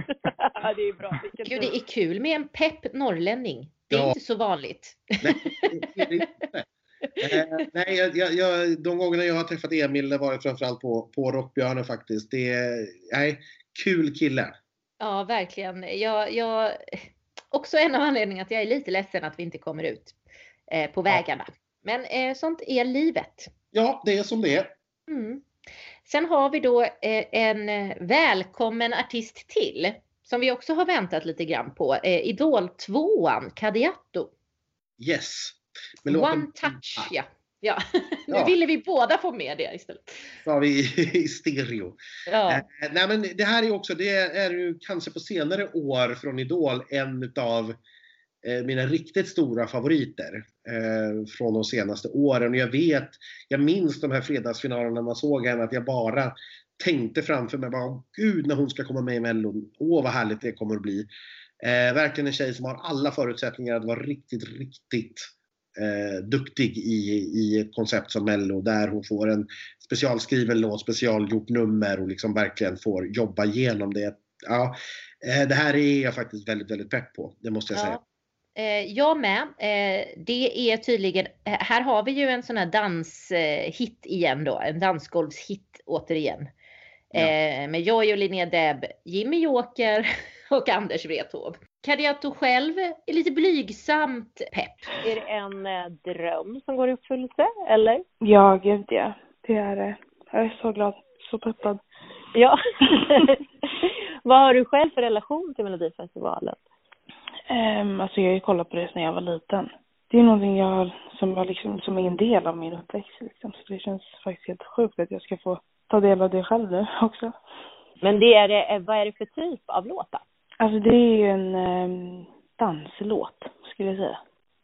ja, det är bra. Vilken Gud, det är kul med en pepp norrlänning. Det är Ja. inte så vanligt. Nej, det är det inte. Eh, nej, jag, jag, de gångerna jag har träffat Emil det var det framförallt på, på Rockbjörnen faktiskt. Det är, nej, kul kille. Ja, verkligen. Jag, jag, också en av anledningarna att jag är lite ledsen att vi inte kommer ut eh, på vägarna. Men eh, sånt är livet. Ja, det är som det är. Mm. Sen har vi då eh, en eh, välkommen artist till som vi också har väntat lite grann på. Eh, Idol 2an, Kadiatto. Yes. Men One touch, ja. ja. nu Ja. ville vi båda få med det istället. Har vi i stereo. Ja. Eh, nej men det här är också, det är ju kanske på senare år från Idol en utav mina riktigt stora favoriter eh, från de senaste åren. Och jag vet, jag minns de här fredagsfinalerna man såg henne att jag bara tänkte framför mig bara, "Åh, gud när hon ska komma med i Mellon. Åh vad härligt det kommer att bli. Eh, verkligen en tjej som har alla förutsättningar att vara riktigt, riktigt eh, duktig i, i ett koncept som Mello där hon får en specialskriven låt, specialgjort nummer och liksom verkligen får jobba igenom det. Ja, eh, det här är jag faktiskt väldigt, väldigt pepp på. Det måste jag säga. Ja. Eh, jag med. Eh, det är tydligen, eh, här har vi ju en sån här danshit igen då, en dansgolvshit återigen. Eh, med Joy och Linnea Deb, Jimmy Joker och Anders Wrethov. Kadiatou själv är lite blygsamt pepp. Är det en eh, dröm som går i uppfyllelse, eller? Ja, gud ja. Det är det. Jag är så glad. Så peppad. Ja. Vad har du själv för relation till Melodifestivalen? Um, alltså jag har ju kollat på det sedan jag var liten. Det är någonting jag har, som, var liksom, som är en del av min uppväxt. Liksom. Så det känns faktiskt helt sjukt att jag ska få ta del av det själv nu också. Men det är eh, vad är det för typ av låtar? Alltså det är ju en um, danslåt, skulle jag säga.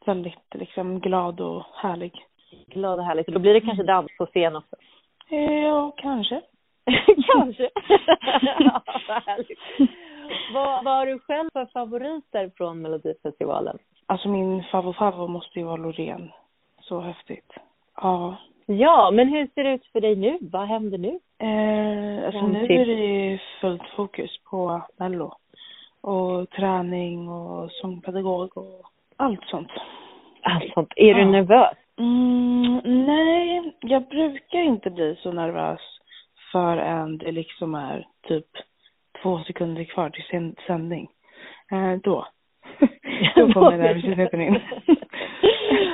Väldigt liksom glad och härlig. Glad och härligt. Då blir det kanske dans på scen också. Eh, Ja, kanske. kanske. ja, vad härligt. Vad, vad har du själv för favoriter från Melodifestivalen? Alltså min favorit måste ju vara Loreen. Så häftigt. Ja. Ja, men hur ser det ut för dig nu? Vad händer nu? Eh, alltså nu är det fullt fokus på Mello. Och träning och sångpedagog och allt sånt. Allt sånt. Är du Ja. nervös? Mm, nej, jag brukar inte bli så nervös förrän det liksom är typ två sekunder kvar till sändning. Eh, då. då kommer nervositeten in.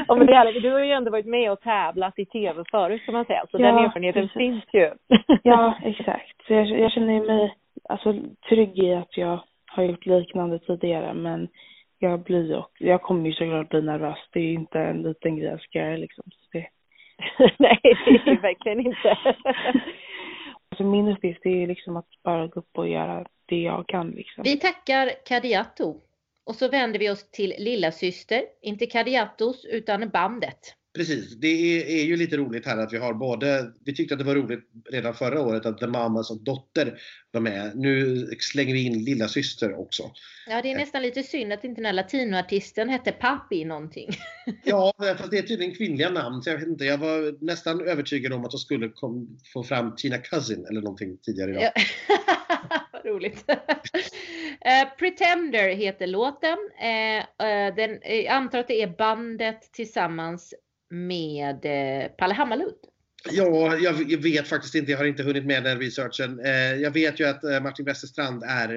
ja, men det är. Du har ju ändå varit med och tävlat i tv förut kan man säga. Så Ja, den erfarenheten precis. finns ju. Ja, exakt. Så jag, jag känner mig alltså, trygg i att jag har gjort liknande tidigare men jag blir och jag kommer ju såklart bli nervös. Det är ju inte en liten grej jag ska göra liksom. Så det, Nej, det är verkligen inte alltså min uppgift är ju liksom att bara gå upp och göra det jag kan liksom. Vi tackar Kadiatou. Och så vänder vi oss till lilla syster, inte Kadiatos utan bandet. Precis, det är, är ju lite roligt här att vi har både, vi tyckte att det var roligt redan förra året att The Mamas och Dotter var med. Nu slänger vi in lilla syster också. Ja, det är nästan lite synd att inte den här latinoartisten hette Papi någonting. Ja, fast det är tydligen kvinnliga namn så jag vet inte. Jag var nästan övertygad om att de skulle kom, få fram Tina Cousin eller någonting tidigare idag. Ja. Vad roligt. Eh, Pretender heter låten. Eh, eh, den, jag antar att det är bandet tillsammans med Palle Hammarlund. Ja, jag vet faktiskt inte. Jag har inte hunnit med den researchen. Jag vet ju att Martin Westerstrand är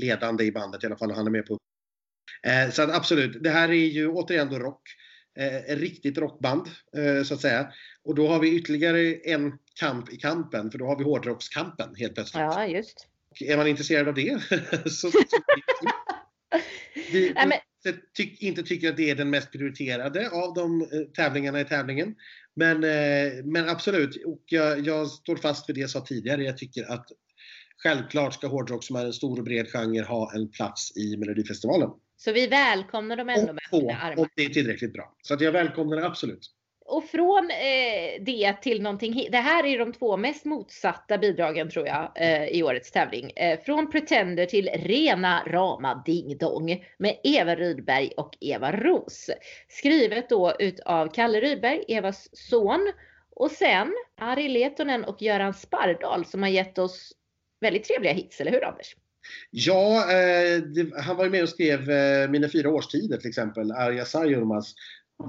ledande i bandet i alla fall. Han är med på så att absolut, det här är ju återigen då rock. Ett riktigt rockband så att säga. Och då har vi ytterligare en kamp i kampen, för då har vi hårdrockskampen helt plötsligt. Ja, just. Och är man intresserad av det så, vi, Nej, men... ty, inte tycker att det är den mest prioriterade av de eh, tävlingarna i tävlingen. Men, eh, men absolut, och jag, jag står fast vid det jag sa tidigare. Jag tycker att självklart ska hårdrock som är en stor och bred genre ha en plats i Melodifestivalen. Så vi välkomnar dem ändå med öppna armar? Om det är tillräckligt bra. Så att jag välkomnar det absolut och från eh, det till någonting, det här är de två mest motsatta bidragen tror jag eh, i årets tävling. Eh, från Pretender till rena rama Ding Dong med Eva Rydberg och Eva Ros. Skrivet då utav Kalle Rydberg, Evas son. Och sen Ari Letonen och Göran Spardal som har gett oss väldigt trevliga hits, eller hur Anders? Ja, eh, det, han var ju med och skrev eh, Mina fyra årstider till exempel, Arja Sarjurmas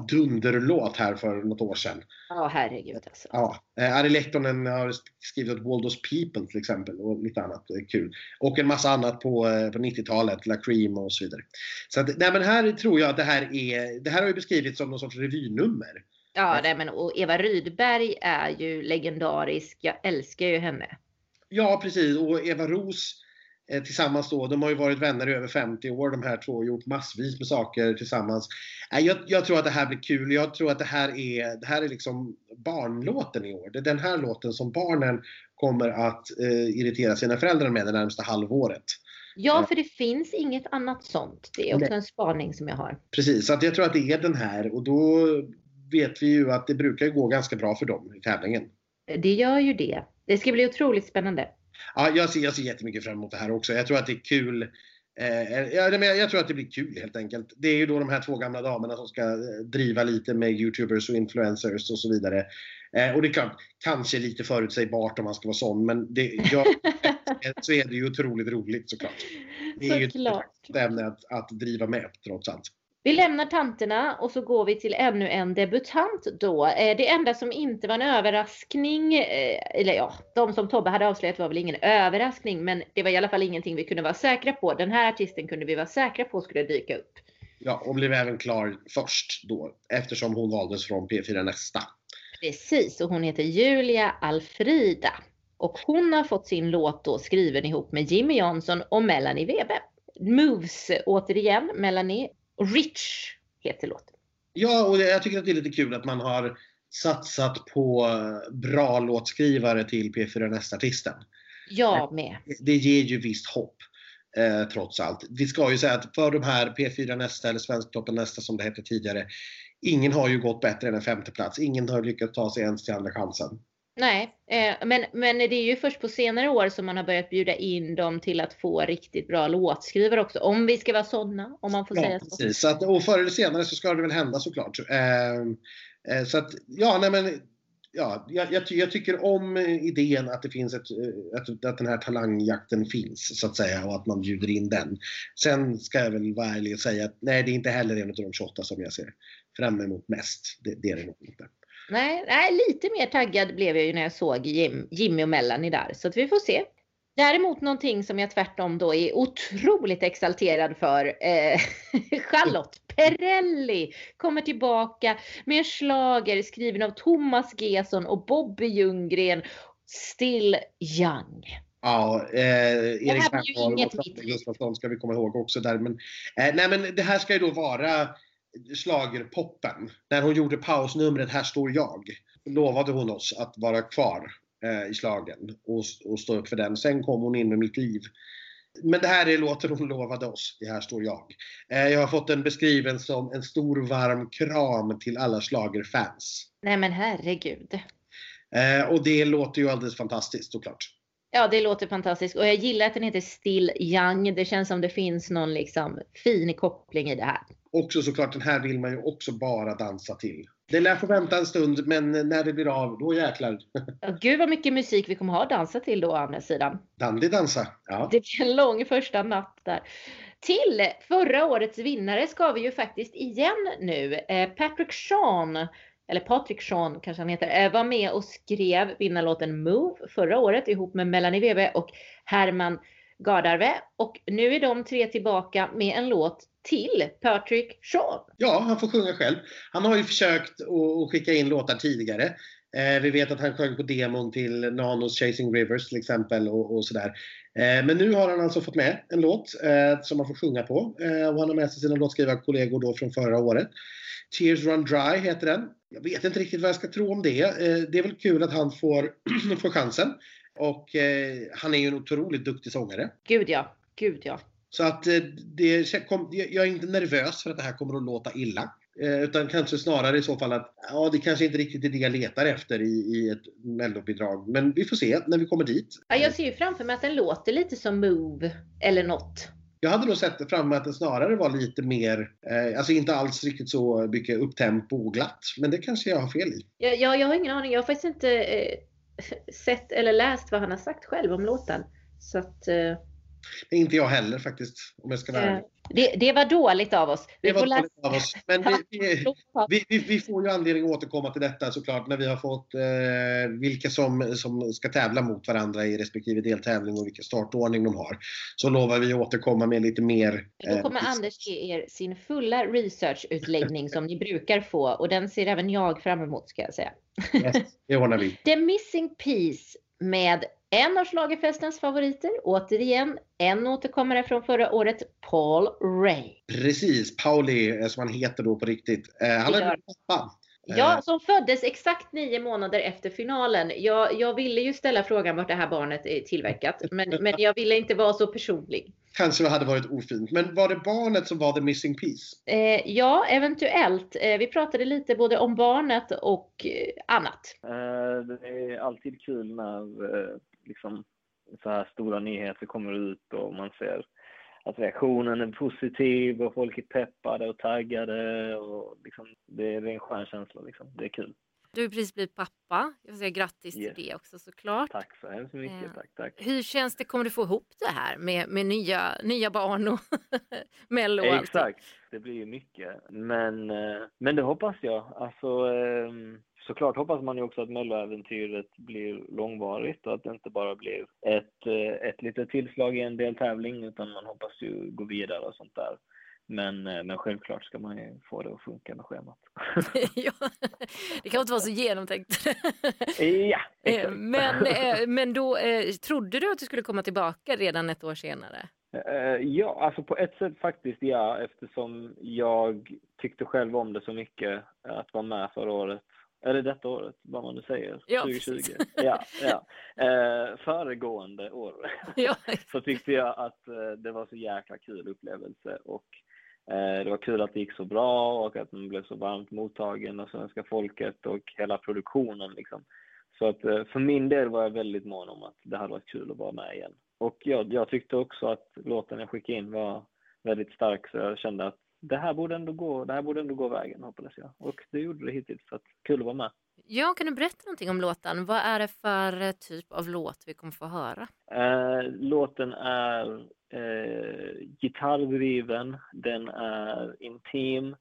dunderlåt här för något år sedan. Ja, oh, herregud alltså. Ja. Eh, Ari Lehtonen har skrivit åt Waldos People till exempel och lite annat kul. Och en massa annat på, eh, på 90-talet, La Cream och så vidare. Så att, nej men här tror jag att det här är, det här har ju beskrivits som någon sorts revynummer. Ja, nej, men och Eva Rydberg är ju legendarisk. Jag älskar ju henne. Ja, precis. Och Eva Ros Eh, tillsammans då. De har ju varit vänner i över 50 år de här två och gjort massvis med saker tillsammans. Jag, jag, tror att det här blir kul. Jag tror att det här är, det här är liksom barnlåten i år. Det är den här låten som barnen kommer att eh, irritera sina föräldrar med det närmaste halvåret. Ja, för det finns inget annat sånt. Det är också Nej. en spaning som jag har. Precis, så att jag tror att det är den här och då vet vi ju att det brukar gå ganska bra för dem i tävlingen. Det gör ju det. Det ska bli otroligt spännande ja, jag, ser, jag ser jättemycket fram emot det här också. Jag tror att det är kul. Eh, jag, jag tror att det blir kul helt enkelt. Det är ju då de här två gamla damerna som ska eh, driva lite med YouTubers och influencers och så vidare. Eh, och det är klart, kanske lite förutsägbart om man ska vara sån, men det, jag, så är det ju otroligt roligt såklart. Det är såklart. ju ett ämne att, att driva med trots allt. Vi lämnar tanterna och så går vi till ännu en debutant då. Eh, det enda som inte var en överraskning, eh, eller ja, de som Tobbe hade avslöjat var väl ingen överraskning, men det var i alla fall ingenting vi kunde vara säkra på. Den här artisten kunde vi vara säkra på skulle dyka upp. Ja, och blev även klar först då, eftersom hon valdes från P4 Nästa. Precis, och hon heter Julia Alfrida. Och hon har fått sin låt då skriven ihop med Jimmy Jansson och Melanie Webe. Moves återigen, Melanie Rich heter låten. Ja, och jag tycker att det är lite kul att man har satsat på bra låtskrivare till P4 Nästa-artisten. Jag med. Det ger ju visst hopp. Eh, trots allt. Vi ska ju säga att för de här P4 Nästa eller Svensktoppen Nästa som det hette tidigare. Ingen har ju gått bättre än en femteplats. Ingen har lyckats ta sig ens till andra chansen. Nej, eh, men, men det är ju först på senare år som man har börjat bjuda in dem till att få riktigt bra låtskrivare också. Om vi ska vara sådana, om man får ja, säga så. Precis. så att, och förr eller senare så ska det väl hända såklart. Eh, eh, så att, ja, nej men ja, jag, jag, jag, tycker om idén att det finns ett, att, att den här talangjakten finns så att säga och att man bjuder in den. Sen ska jag väl vara ärlig och säga att nej, det är inte heller en av de 28 som jag ser fram emot mest. Det, det är det nog inte. Nej, nej, lite mer taggad blev jag ju när jag såg Jim, Jimmy och Melanie där. Så att vi får se. Däremot någonting som jag tvärtom då är otroligt exalterad för. Eh, Charlotte Perrelli kommer tillbaka med en slager skriven av Thomas Gesson och Bobby Ljunggren. Still Young. Ja, eh, Erik Bernhard och Gustafsson ska vi komma ihåg också där. Men, eh, nej men det här ska ju då vara slagerpoppen. När hon gjorde pausnumret Här står jag lovade hon oss att vara kvar eh, i slagen och, och stå upp för den. Sen kom hon in med Mitt liv. Men det här är låten hon lovade oss i Här står jag. Eh, jag har fått den beskriven som en stor varm kram till alla slagerfans. Nej men herregud. Eh, och det låter ju alldeles fantastiskt såklart. Ja, det låter fantastiskt och jag gillar att den heter Still Young. Det känns som det finns någon liksom fin koppling i det här. Också såklart, den här vill man ju också bara dansa till. Det lär få vänta en stund, men när det blir av, då jäklar. Ja, gud vad mycket musik vi kommer ha att dansa till då å andra sidan. Dandy dansa, ja. Det blir en lång första natt där. Till förra årets vinnare ska vi ju faktiskt igen nu. Eh, Patrick Sean, eller Patrick Sean kanske han heter, eh, var med och skrev vinnarlåten Move förra året ihop med Melanie Webe och Herman Gardarve. Och nu är de tre tillbaka med en låt till Patrick Sean. Ja, han får sjunga själv. Han har ju försökt att skicka in låtar tidigare. Eh, vi vet att han sjöng på demon till Nanos Chasing Rivers till exempel och, och sådär. Eh, men nu har han alltså fått med en låt eh, som han får sjunga på. Eh, och han har med sig sina låtskrivarkollegor då från förra året. Tears Run Dry heter den. Jag vet inte riktigt vad jag ska tro om det. Eh, det är väl kul att han får, får chansen. Och eh, han är ju en otroligt duktig sångare. Gud ja, gud ja. Så att eh, det jag är inte nervös för att det här kommer att låta illa. Eh, utan kanske snarare i så fall att ja, det kanske inte riktigt är det jag letar efter i, i ett mellobidrag. Men vi får se när vi kommer dit. Ja, jag ser ju framför mig att den låter lite som Move eller något. Jag hade nog sett fram att den snarare var lite mer, eh, alltså inte alls riktigt så mycket upptempo och glatt. Men det kanske jag har fel i. Ja, jag, jag har ingen aning. Jag har faktiskt inte eh, sett eller läst vad han har sagt själv om låten. Så att, eh, inte jag heller faktiskt, om jag ska vara ärlig. det, det var dåligt av oss. Vi Det var läsa. dåligt av oss. Men vi, vi, vi, vi, får ju anledning att återkomma till detta såklart när vi har fått eh, vilka som, som ska tävla mot varandra i respektive deltävling och vilken startordning de har. Så lovar vi att återkomma med lite mer. Då eh, kommer Anders ge er sin fulla researchutläggning som ni brukar få och den ser även jag fram emot ska jag säga. yes, det ordnar vi. The Missing Piece med en av schlagerfestens favoriter, återigen en återkommare från förra året, Paul Ray. Precis, Pauli eh, som han heter då på riktigt. Eh, han är Ja. pappa. Eh, Ja, som föddes exakt nio månader efter finalen. Jag, jag ville ju ställa frågan vart det här barnet är tillverkat, men, men jag ville inte vara så personlig. Kanske hade varit ofint. Men var det barnet som var the missing piece? Eh, ja, eventuellt. Eh, vi pratade lite både om barnet och eh, annat. Eh, Det är alltid kul när eh, liksom, så här stora nyheter kommer ut och man ser att reaktionen är positiv och folk är peppade och taggade. Och liksom, det är en skön känsla. Liksom. Det är kul. Du har precis blivit pappa. Jag vill säga grattis Yes. till det också såklart. Tack så hemskt mycket. Ja. Tack, tack. Hur känns det? Kommer du få ihop det här med, med nya, nya barn och Mello och allting? Exakt. Det blir ju mycket. Men, eh, men det hoppas jag. Alltså, ehm, såklart hoppas man ju också att Melloäventyret blir långvarigt och att det inte bara blir ett, eh, ett litet tillslag i en deltävling utan man hoppas ju gå vidare och sånt där. Men, eh, men självklart ska man ju få det att funka med schemat. ja, det kan inte vara så genomtänkt. ja, Eh, exakt. men, men då trodde du att du skulle komma tillbaka redan ett år senare? Ja, alltså på ett sätt faktiskt ja, eftersom jag tyckte själv om det så mycket att vara med förra året. Eller detta året, vad man nu säger. Ja, 2020. precis. Ja, ja. Eh, föregående år Ja, så tyckte jag att eh, det var så jäkla kul upplevelse och eh, det var kul att det gick så bra och att man blev så varmt mottagen av svenska folket och hela produktionen liksom. Så att eh, för min del var jag väldigt mån om att det hade varit kul att vara med igen. Och jag, jag tyckte också att låten jag skickade in var väldigt stark så jag kände att det här borde ändå gå, det här borde ändå gå vägen hoppades jag. Och det gjorde det hittills så att kul att vara med. ja, kan du berätta någonting om låten? Vad är det för eh, typ av låt vi kommer få höra? Eh, låten är eh, gitarrdriven, den är intim,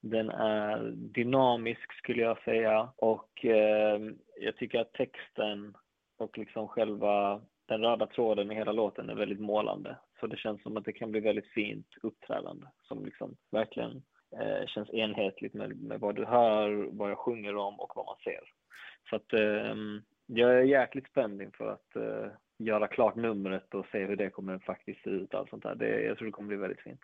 den är dynamisk skulle jag säga och eh, jag tycker att texten och liksom själva den röda tråden i hela låten är väldigt målande. Så det känns som att det kan bli väldigt fint uppträdande som liksom verkligen eh, känns enhetligt med, med vad du hör, vad jag sjunger om och vad man ser. Så att eh, jag är jäkligt spänd inför att eh, göra klart numret och se hur det kommer faktiskt se ut. Allt sånt där. Det, jag tror det kommer bli väldigt fint.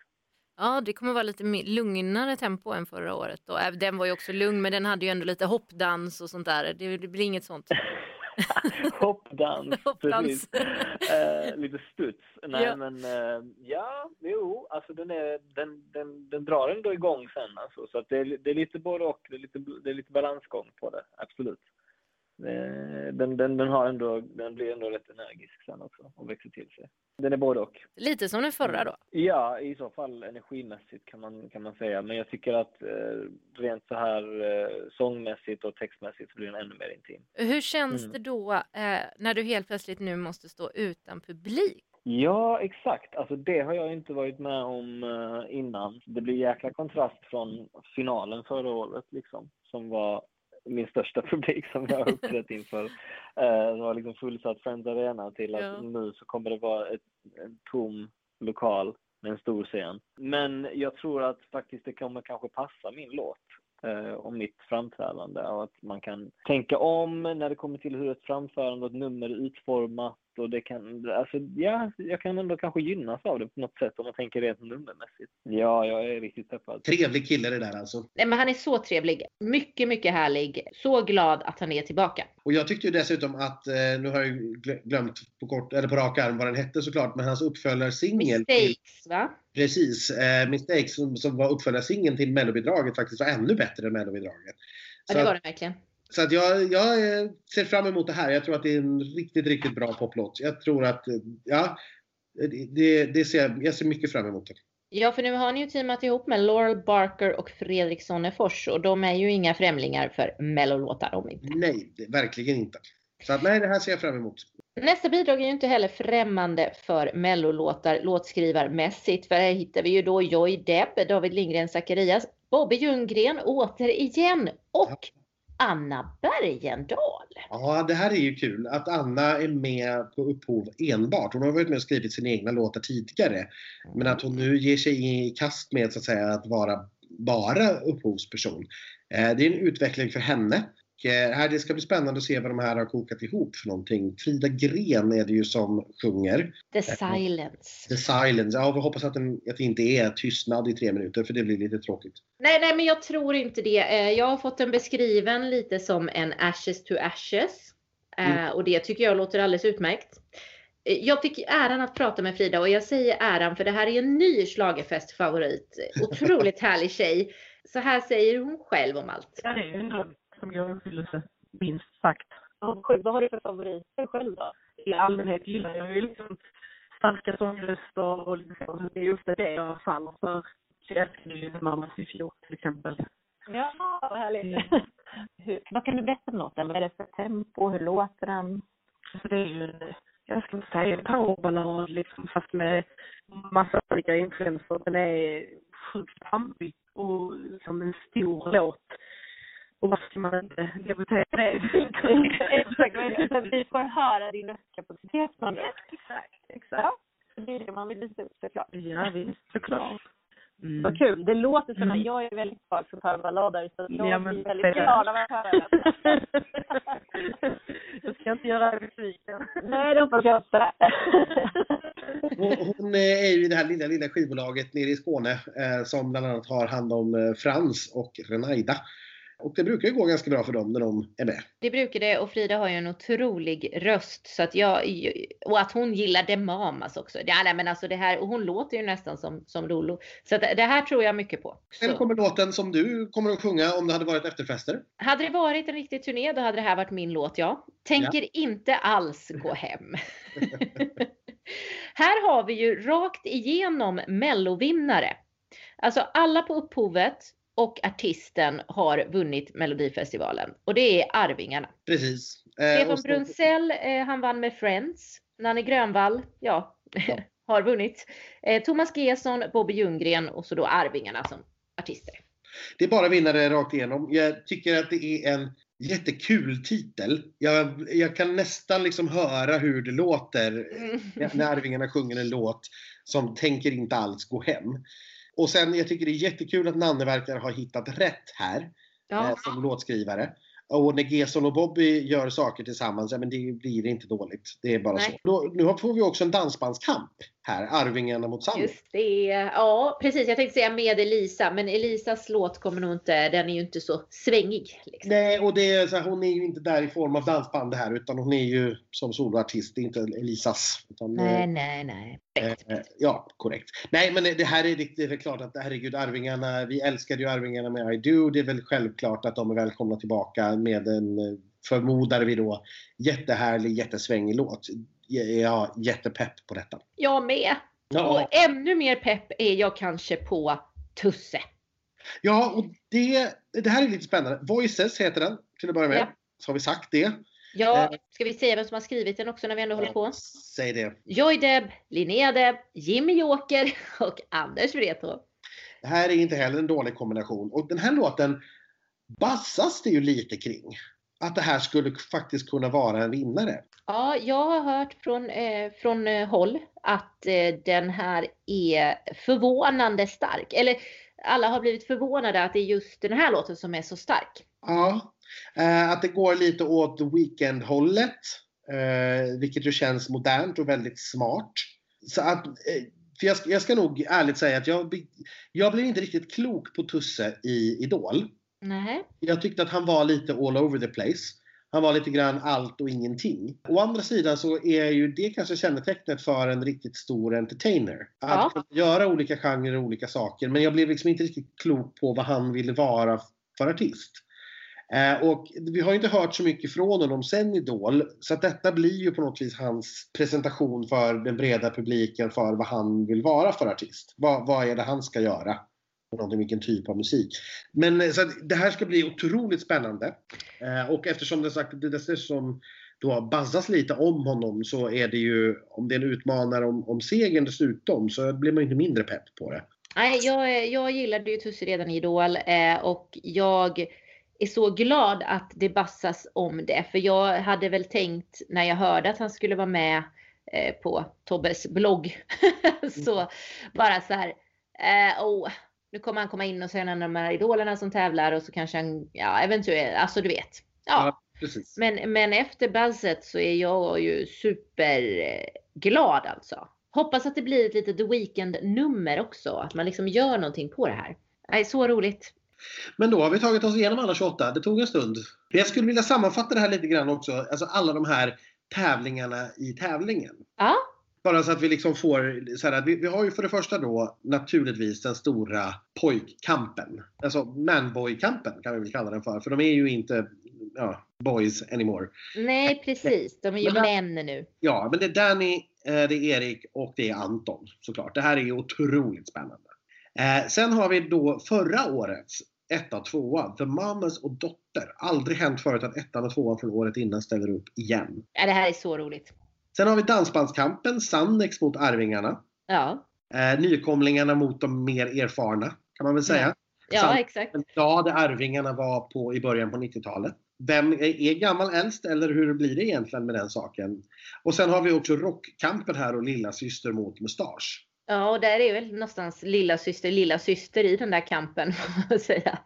Ja, det kommer vara lite lugnare tempo än förra året. Och äv- den var ju också lugn, men den hade ju ändå lite hoppdans och sånt där. Det, det blir inget sånt. Hoppdans, precis. Eh, lite studs. Nej Ja. men eh, ja, jo, alltså den, är, den, den, den drar ändå igång sen alltså. Så att det, är, det är lite både och. Det är lite, det är lite balansgång på det, absolut. Eh, Den, den, den, har ändå, den blir ändå rätt energisk sen också och växer till sig. Den är både och. Lite som den förra då. Ja, i så fall energimässigt kan man, kan man säga. Men jag tycker att eh, rent så här eh, sångmässigt och textmässigt så blir den ännu mer intim. Hur känns Mm. det då eh, när du helt plötsligt nu måste stå utan publik? Ja, exakt. Alltså det har jag inte varit med om eh, innan. Det blir jäkla kontrast från finalen förra året liksom, som var min största publik som jag har uppträtt inför. Eh, det var liksom fullsatt Friends Arena till att Ja. nu så kommer det vara ett, en tom lokal med en stor scen. Men jag tror att faktiskt det kommer kanske passa min låt eh, och mitt framträdande och att man kan tänka om när det kommer till hur ett framförande och ett nummer är utformat och det kan, alltså ja, jag kan ändå kanske gynnas av det på något sätt om man tänker rent nummermässigt. Ja, jag är riktigt peppad. Trevlig kille det där alltså. Nej, men han är så trevlig. Mycket, mycket härlig. Så glad att han är tillbaka. Och jag tyckte ju dessutom att, eh, nu har jag glömt på, kort, eller på rak arm vad den hette såklart, men hans uppföljararsingel till, Mistakes, va? precis, eh, Mistakes som, som var uppföljarsingeln till mellobidraget faktiskt var ännu bättre än mellobidraget. Ja, det var det verkligen. Så att jag, jag eh, ser fram emot det här. Jag tror att det är en riktigt, riktigt bra poplåt. Jag tror att, eh, ja, det, det ser, jag- jag ser mycket fram emot det. Ja, för nu har ni ju teamat ihop med Laurel Barker och Fredrik Sonnefors och de är ju inga främlingar för mellolåtar de inte. Nej, det, verkligen inte. Så att nej, det här ser jag fram emot. Nästa bidrag är ju inte heller främmande för mellolåtar låtskrivarmässigt, för här hittar vi ju då Joy Deb, David Lindgren Zacharias, Bobby Ljunggren återigen och Anna Bergendahl. Ja, det här är ju kul att Anna är med på upphov enbart. Hon har varit med och skrivit sina egna låtar tidigare. Men att hon nu ger sig i kast med så att säga att vara bara upphovsperson. Eh, det är en utveckling för henne. Eh, här, det ska bli spännande att se vad de här har kokat ihop för någonting. Frida Gren är det ju som sjunger. The Silence. The Silence. Ja, vi hoppas att, den, att det inte är tystnad i tre minuter för det blir lite tråkigt. Nej, nej, men jag tror inte det. Eh, Jag har fått den beskriven lite som en Ashes to Ashes. Eh, Mm. Och det tycker jag låter alldeles utmärkt. Jag fick äran att prata med Frida och jag säger äran för det här är en ny schlagerfestfavorit. Otroligt härlig tjej. Så här säger hon själv om allt. Ja, det är ju en dröm som går i uppfyllelse, minst sagt. Ja, sjukt. Vad har du för favoriter själv då? I allmänhet gillar jag ju liksom starka sångröster och liksom, det är just det jag faller för. Så jag älskar ju Mammas i fjol till exempel. Ja, vad härligt. Mm. Hur, vad kan du berätta om låten? Vad är det för tempo? Hur låter den? Så det är ju en, jag ska inte säga en powerballad liksom fast med massa olika influenser. Den är sjukt pampig och liksom en stor låt. Och varför ska man inte debutera det? Exakt, men vi får höra din röstkapacitet från det. Exakt, exakt. Ja, det är det man vill visa upp såklart. Ja, visst, såklart. Mm. Vad kul. Det låter som Mm. att jag är väldigt svag för powerballader så jag Ja, men blir väldigt glad av att höra det. Jag ska inte göra dig besviken. Nej, det hoppas jag inte. Hon, hon är ju i det här lilla, lilla skivbolaget nere i Skåne eh, som bland annat har hand om eh, Frans och Renaida. Och det brukar ju gå ganska bra för dem när de är med. Det brukar det och Frida har ju en otrolig röst så att jag och att hon gillar Demamas också. Ja, nej, men alltså det här och hon låter ju nästan som som Lolo. Så att det här tror jag mycket på. Sen kommer låten som du kommer att sjunga om det hade varit efterfester. Hade det varit en riktig turné då hade det här varit min låt ja. Tänker inte alls gå hem. här har vi ju rakt igenom mellovinnare. Alltså alla på upphovet och artisten har vunnit Melodifestivalen och det är Arvingarna. Precis. Eh, Stefan så- Brunsell, eh, han vann med Friends. Nanne Grönvall, ja, har vunnit. Eh, Thomas Gesson, Bobby Ljunggren och så då Arvingarna som artister. Det är bara vinnare rakt igenom. Jag tycker att det är en jättekul titel. Jag, jag kan nästan liksom höra hur det låter Mm. när Arvingarna sjunger en låt som tänker inte alls gå hem. Och sen, jag tycker det är jättekul att Nanne verkar ha hittat rätt här eh, Ja, som låtskrivare. Och när Gesson och Bobby gör saker tillsammans, ja men det blir inte dåligt. Det är bara Nej. så. Då, nu får vi också en dansbandskamp här, Arvingarna mot Sandro. just det. Ja, precis. Jag tänkte säga med Elisa, men Elisas låt kommer nog inte, den är ju inte så svängig. Liksom. Nej, och det är så här, hon är ju inte där i form av dansband här utan hon är ju som soloartist, det är inte Elisas. Utan, Nej, nej, nej. eh, eh, ja, korrekt. Nej, men det här är, det är väl klart att herregud, Arvingarna, vi älskade ju Arvingarna med I Do. Det är väl självklart att de är välkomna tillbaka med en eh, förmodar vi då, jättehärlig, jättesvängig låt. Jag är jättepepp på detta. Jag med. Ja. Och ännu mer pepp är jag kanske på Tusse. Ja, och det, det här är lite spännande. Voices heter den till att börja med. Ja. Så har vi sagt det. Ja, Eh. ska vi säga vem som har skrivit den också när vi ändå håller på? Säg det. Joy Deb, Linnea Deb, Jimmy Joker och Anders Wrethov. Det här är inte heller en dålig kombination. Och den här låten bassas det ju lite kring. Att det här skulle faktiskt kunna vara en vinnare. Ja, jag har hört från, eh, från eh, håll att eh, den här är förvånande stark. Eller alla har blivit förvånade att det är just den här låten som är så stark. Ja, eh, att det går lite åt weekend-hållet. Eh, vilket ju känns modernt och väldigt smart. Så att, eh, för jag, ska- jag ska nog ärligt säga att jag, jag blev inte riktigt klok på Tusse i Idol. Nej. Jag tyckte att han var lite all over the place. Han var lite grann allt och ingenting. Å andra sidan så är ju det kanske kännetecknet för en riktigt stor entertainer. Att Ja. göra olika genrer och olika saker. Men jag blev liksom inte riktigt klok på vad han ville vara för artist. Eh, och vi har ju inte hört så mycket från honom sen Idol. Så att detta blir ju på något vis hans presentation för den breda publiken för vad han vill vara för artist. Vad, vad är det han ska göra? Någonting, vilken typ av musik. Men eh, så att det här ska bli otroligt spännande. Eh, och eftersom det sagt, det dessutom då bazzas lite om honom så är det ju, om det är en utmanare om, om segern dessutom, så blir man inte mindre pepp på det. Nej, jag, jag gillade ju Tusse redan i Idol eh, och jag är så glad att det bassas om det. För jag hade väl tänkt när jag hörde att han skulle vara med eh, på Tobbes blogg. så bara så här, eh, oh, nu kommer han komma in och en av de här idolerna som tävlar och så kanske han, ja eventuellt, alltså du vet. Ja, precis. men, men efter buzzet så är jag ju superglad alltså. Hoppas att det blir ett litet The Weeknd-nummer också. Att man liksom gör någonting på det här. Nej, så roligt. Men då har vi tagit oss igenom alla 28. Det tog en stund. Jag skulle vilja sammanfatta det här lite grann också. Alltså alla de här tävlingarna i tävlingen. Ja, Bara så att vi liksom får, så här, vi, vi har ju för det första då naturligtvis den stora pojkkampen. Alltså manboy-kampen kan vi väl kalla den för. För de är ju inte ja, boys anymore. nej precis. De är ju Men- män nu. Ja, men det är Danny, eh, det är Erik och det är Anton såklart. Det här är ju otroligt spännande. Eh, sen har vi då förra årets etta och tvåa, The Mamas och Dotter. Aldrig hänt förut att ettan och tvåan från året innan ställer upp igen. Ja, det här är så roligt. Sen har vi Dansbandskampen, Sannex mot Arvingarna. Ja, Eh, nykomlingarna mot de mer erfarna, kan man väl säga. ja Sant. exakt. Ja, där Arvingarna var på, i början på 90-talet. Vem är, är gammal äldst eller hur blir det egentligen med den saken? Och sen har vi också rockkampen här och lilla syster mot mustasch. Ja, och där är väl någonstans lilla syster, lilla syster i den där kampen får man säga.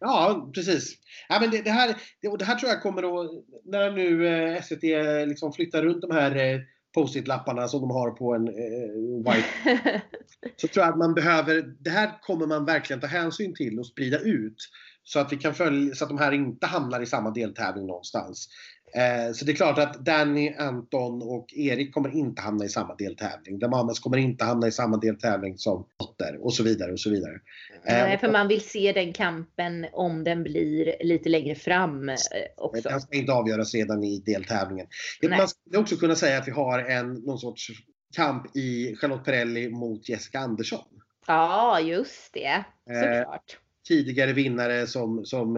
Ja, precis. Ja, men det, det, här, det, och det här tror jag kommer att, när nu eh, SVT liksom flyttar runt de här eh, post-it-lapparna som de har på en eh, white så tror jag att man behöver, det här kommer man verkligen ta hänsyn till och sprida ut. Så att vi kan följa, så att de här inte hamnar i samma deltävling någonstans. Eh, så det är klart att Danny, Anton och Erik kommer inte hamna i samma deltävling. Damamas kommer inte hamna i samma deltävling som Dotter och så vidare och så vidare. Eh, Nej, för man vill se den kampen om den blir lite längre fram eh, också. Den ska inte avgöras redan i deltävlingen. Nej. Man skulle också kunna säga att vi har en, någon sorts kamp i Charlotte Perrelli mot Jessica Andersson. Ja, just det. Såklart. tidigare vinnare som, som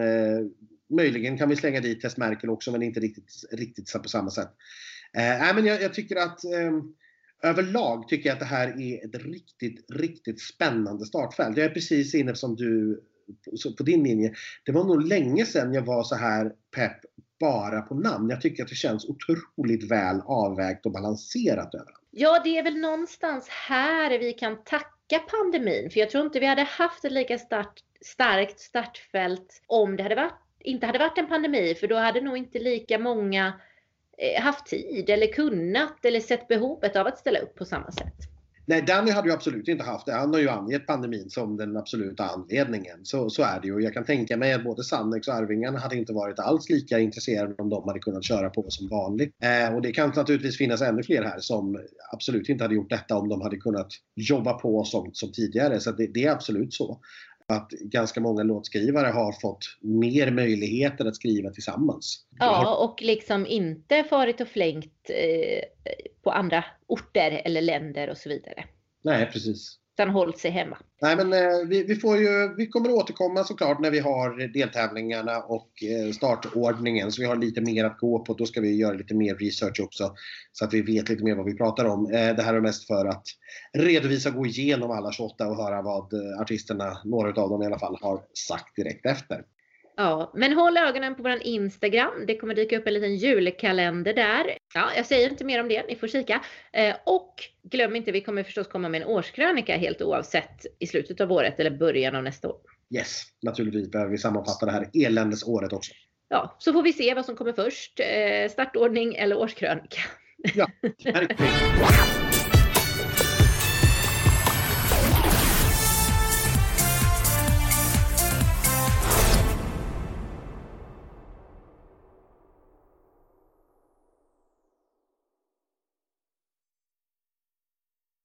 möjligen kan vi slänga dit Tess Merkel också men inte riktigt, riktigt på samma sätt. Eh, men jag, jag tycker att eh, överlag tycker jag att det här är ett riktigt, riktigt spännande startfält. Jag är precis inne som du på din linje. Det var nog länge sedan jag var så här pepp bara på namn. Jag tycker att det känns otroligt väl avvägt och balanserat överallt. Ja, det är väl någonstans här vi kan tacka pandemin. För jag tror inte vi hade haft ett lika start, starkt startfält om det hade varit, inte hade varit en pandemi. För då hade nog inte lika många eh, haft tid eller kunnat eller sett behovet av att ställa upp på samma sätt. Nej, Danny hade ju absolut inte haft det. Han har ju angett pandemin som den absoluta anledningen. Så, så är det ju. Och jag kan tänka mig att både Sannex och Arvingarna hade inte varit alls lika intresserade om de hade kunnat köra på som vanligt. Eh, och det kan naturligtvis finnas ännu fler här som absolut inte hade gjort detta om de hade kunnat jobba på som, som tidigare. Så det, det är absolut så att ganska många låtskrivare har fått mer möjligheter att skriva tillsammans. Ja, och liksom inte farit och flängt eh, på andra orter eller länder och så vidare. Nej, precis. Utan hållit sig hemma. Nej, men eh, vi, vi, får ju, vi kommer återkomma såklart när vi har deltävlingarna och eh, startordningen. Så vi har lite mer att gå på. Då ska vi göra lite mer research också. Så att vi vet lite mer vad vi pratar om. Eh, det här är mest för att redovisa och gå igenom alla 28 och höra vad artisterna, några av dem i alla fall, har sagt direkt efter. Ja, men håll ögonen på vår Instagram. Det kommer dyka upp en liten julkalender där. Ja, jag säger inte mer om det. Ni får kika. Eh, och glöm inte, vi kommer förstås komma med en årskrönika helt oavsett i slutet av året eller början av nästa år. Yes, naturligtvis behöver vi sammanfatta det här eländesåret också. Ja, så får vi se vad som kommer först. Eh, startordning eller årskrönika. Ja, verkligen.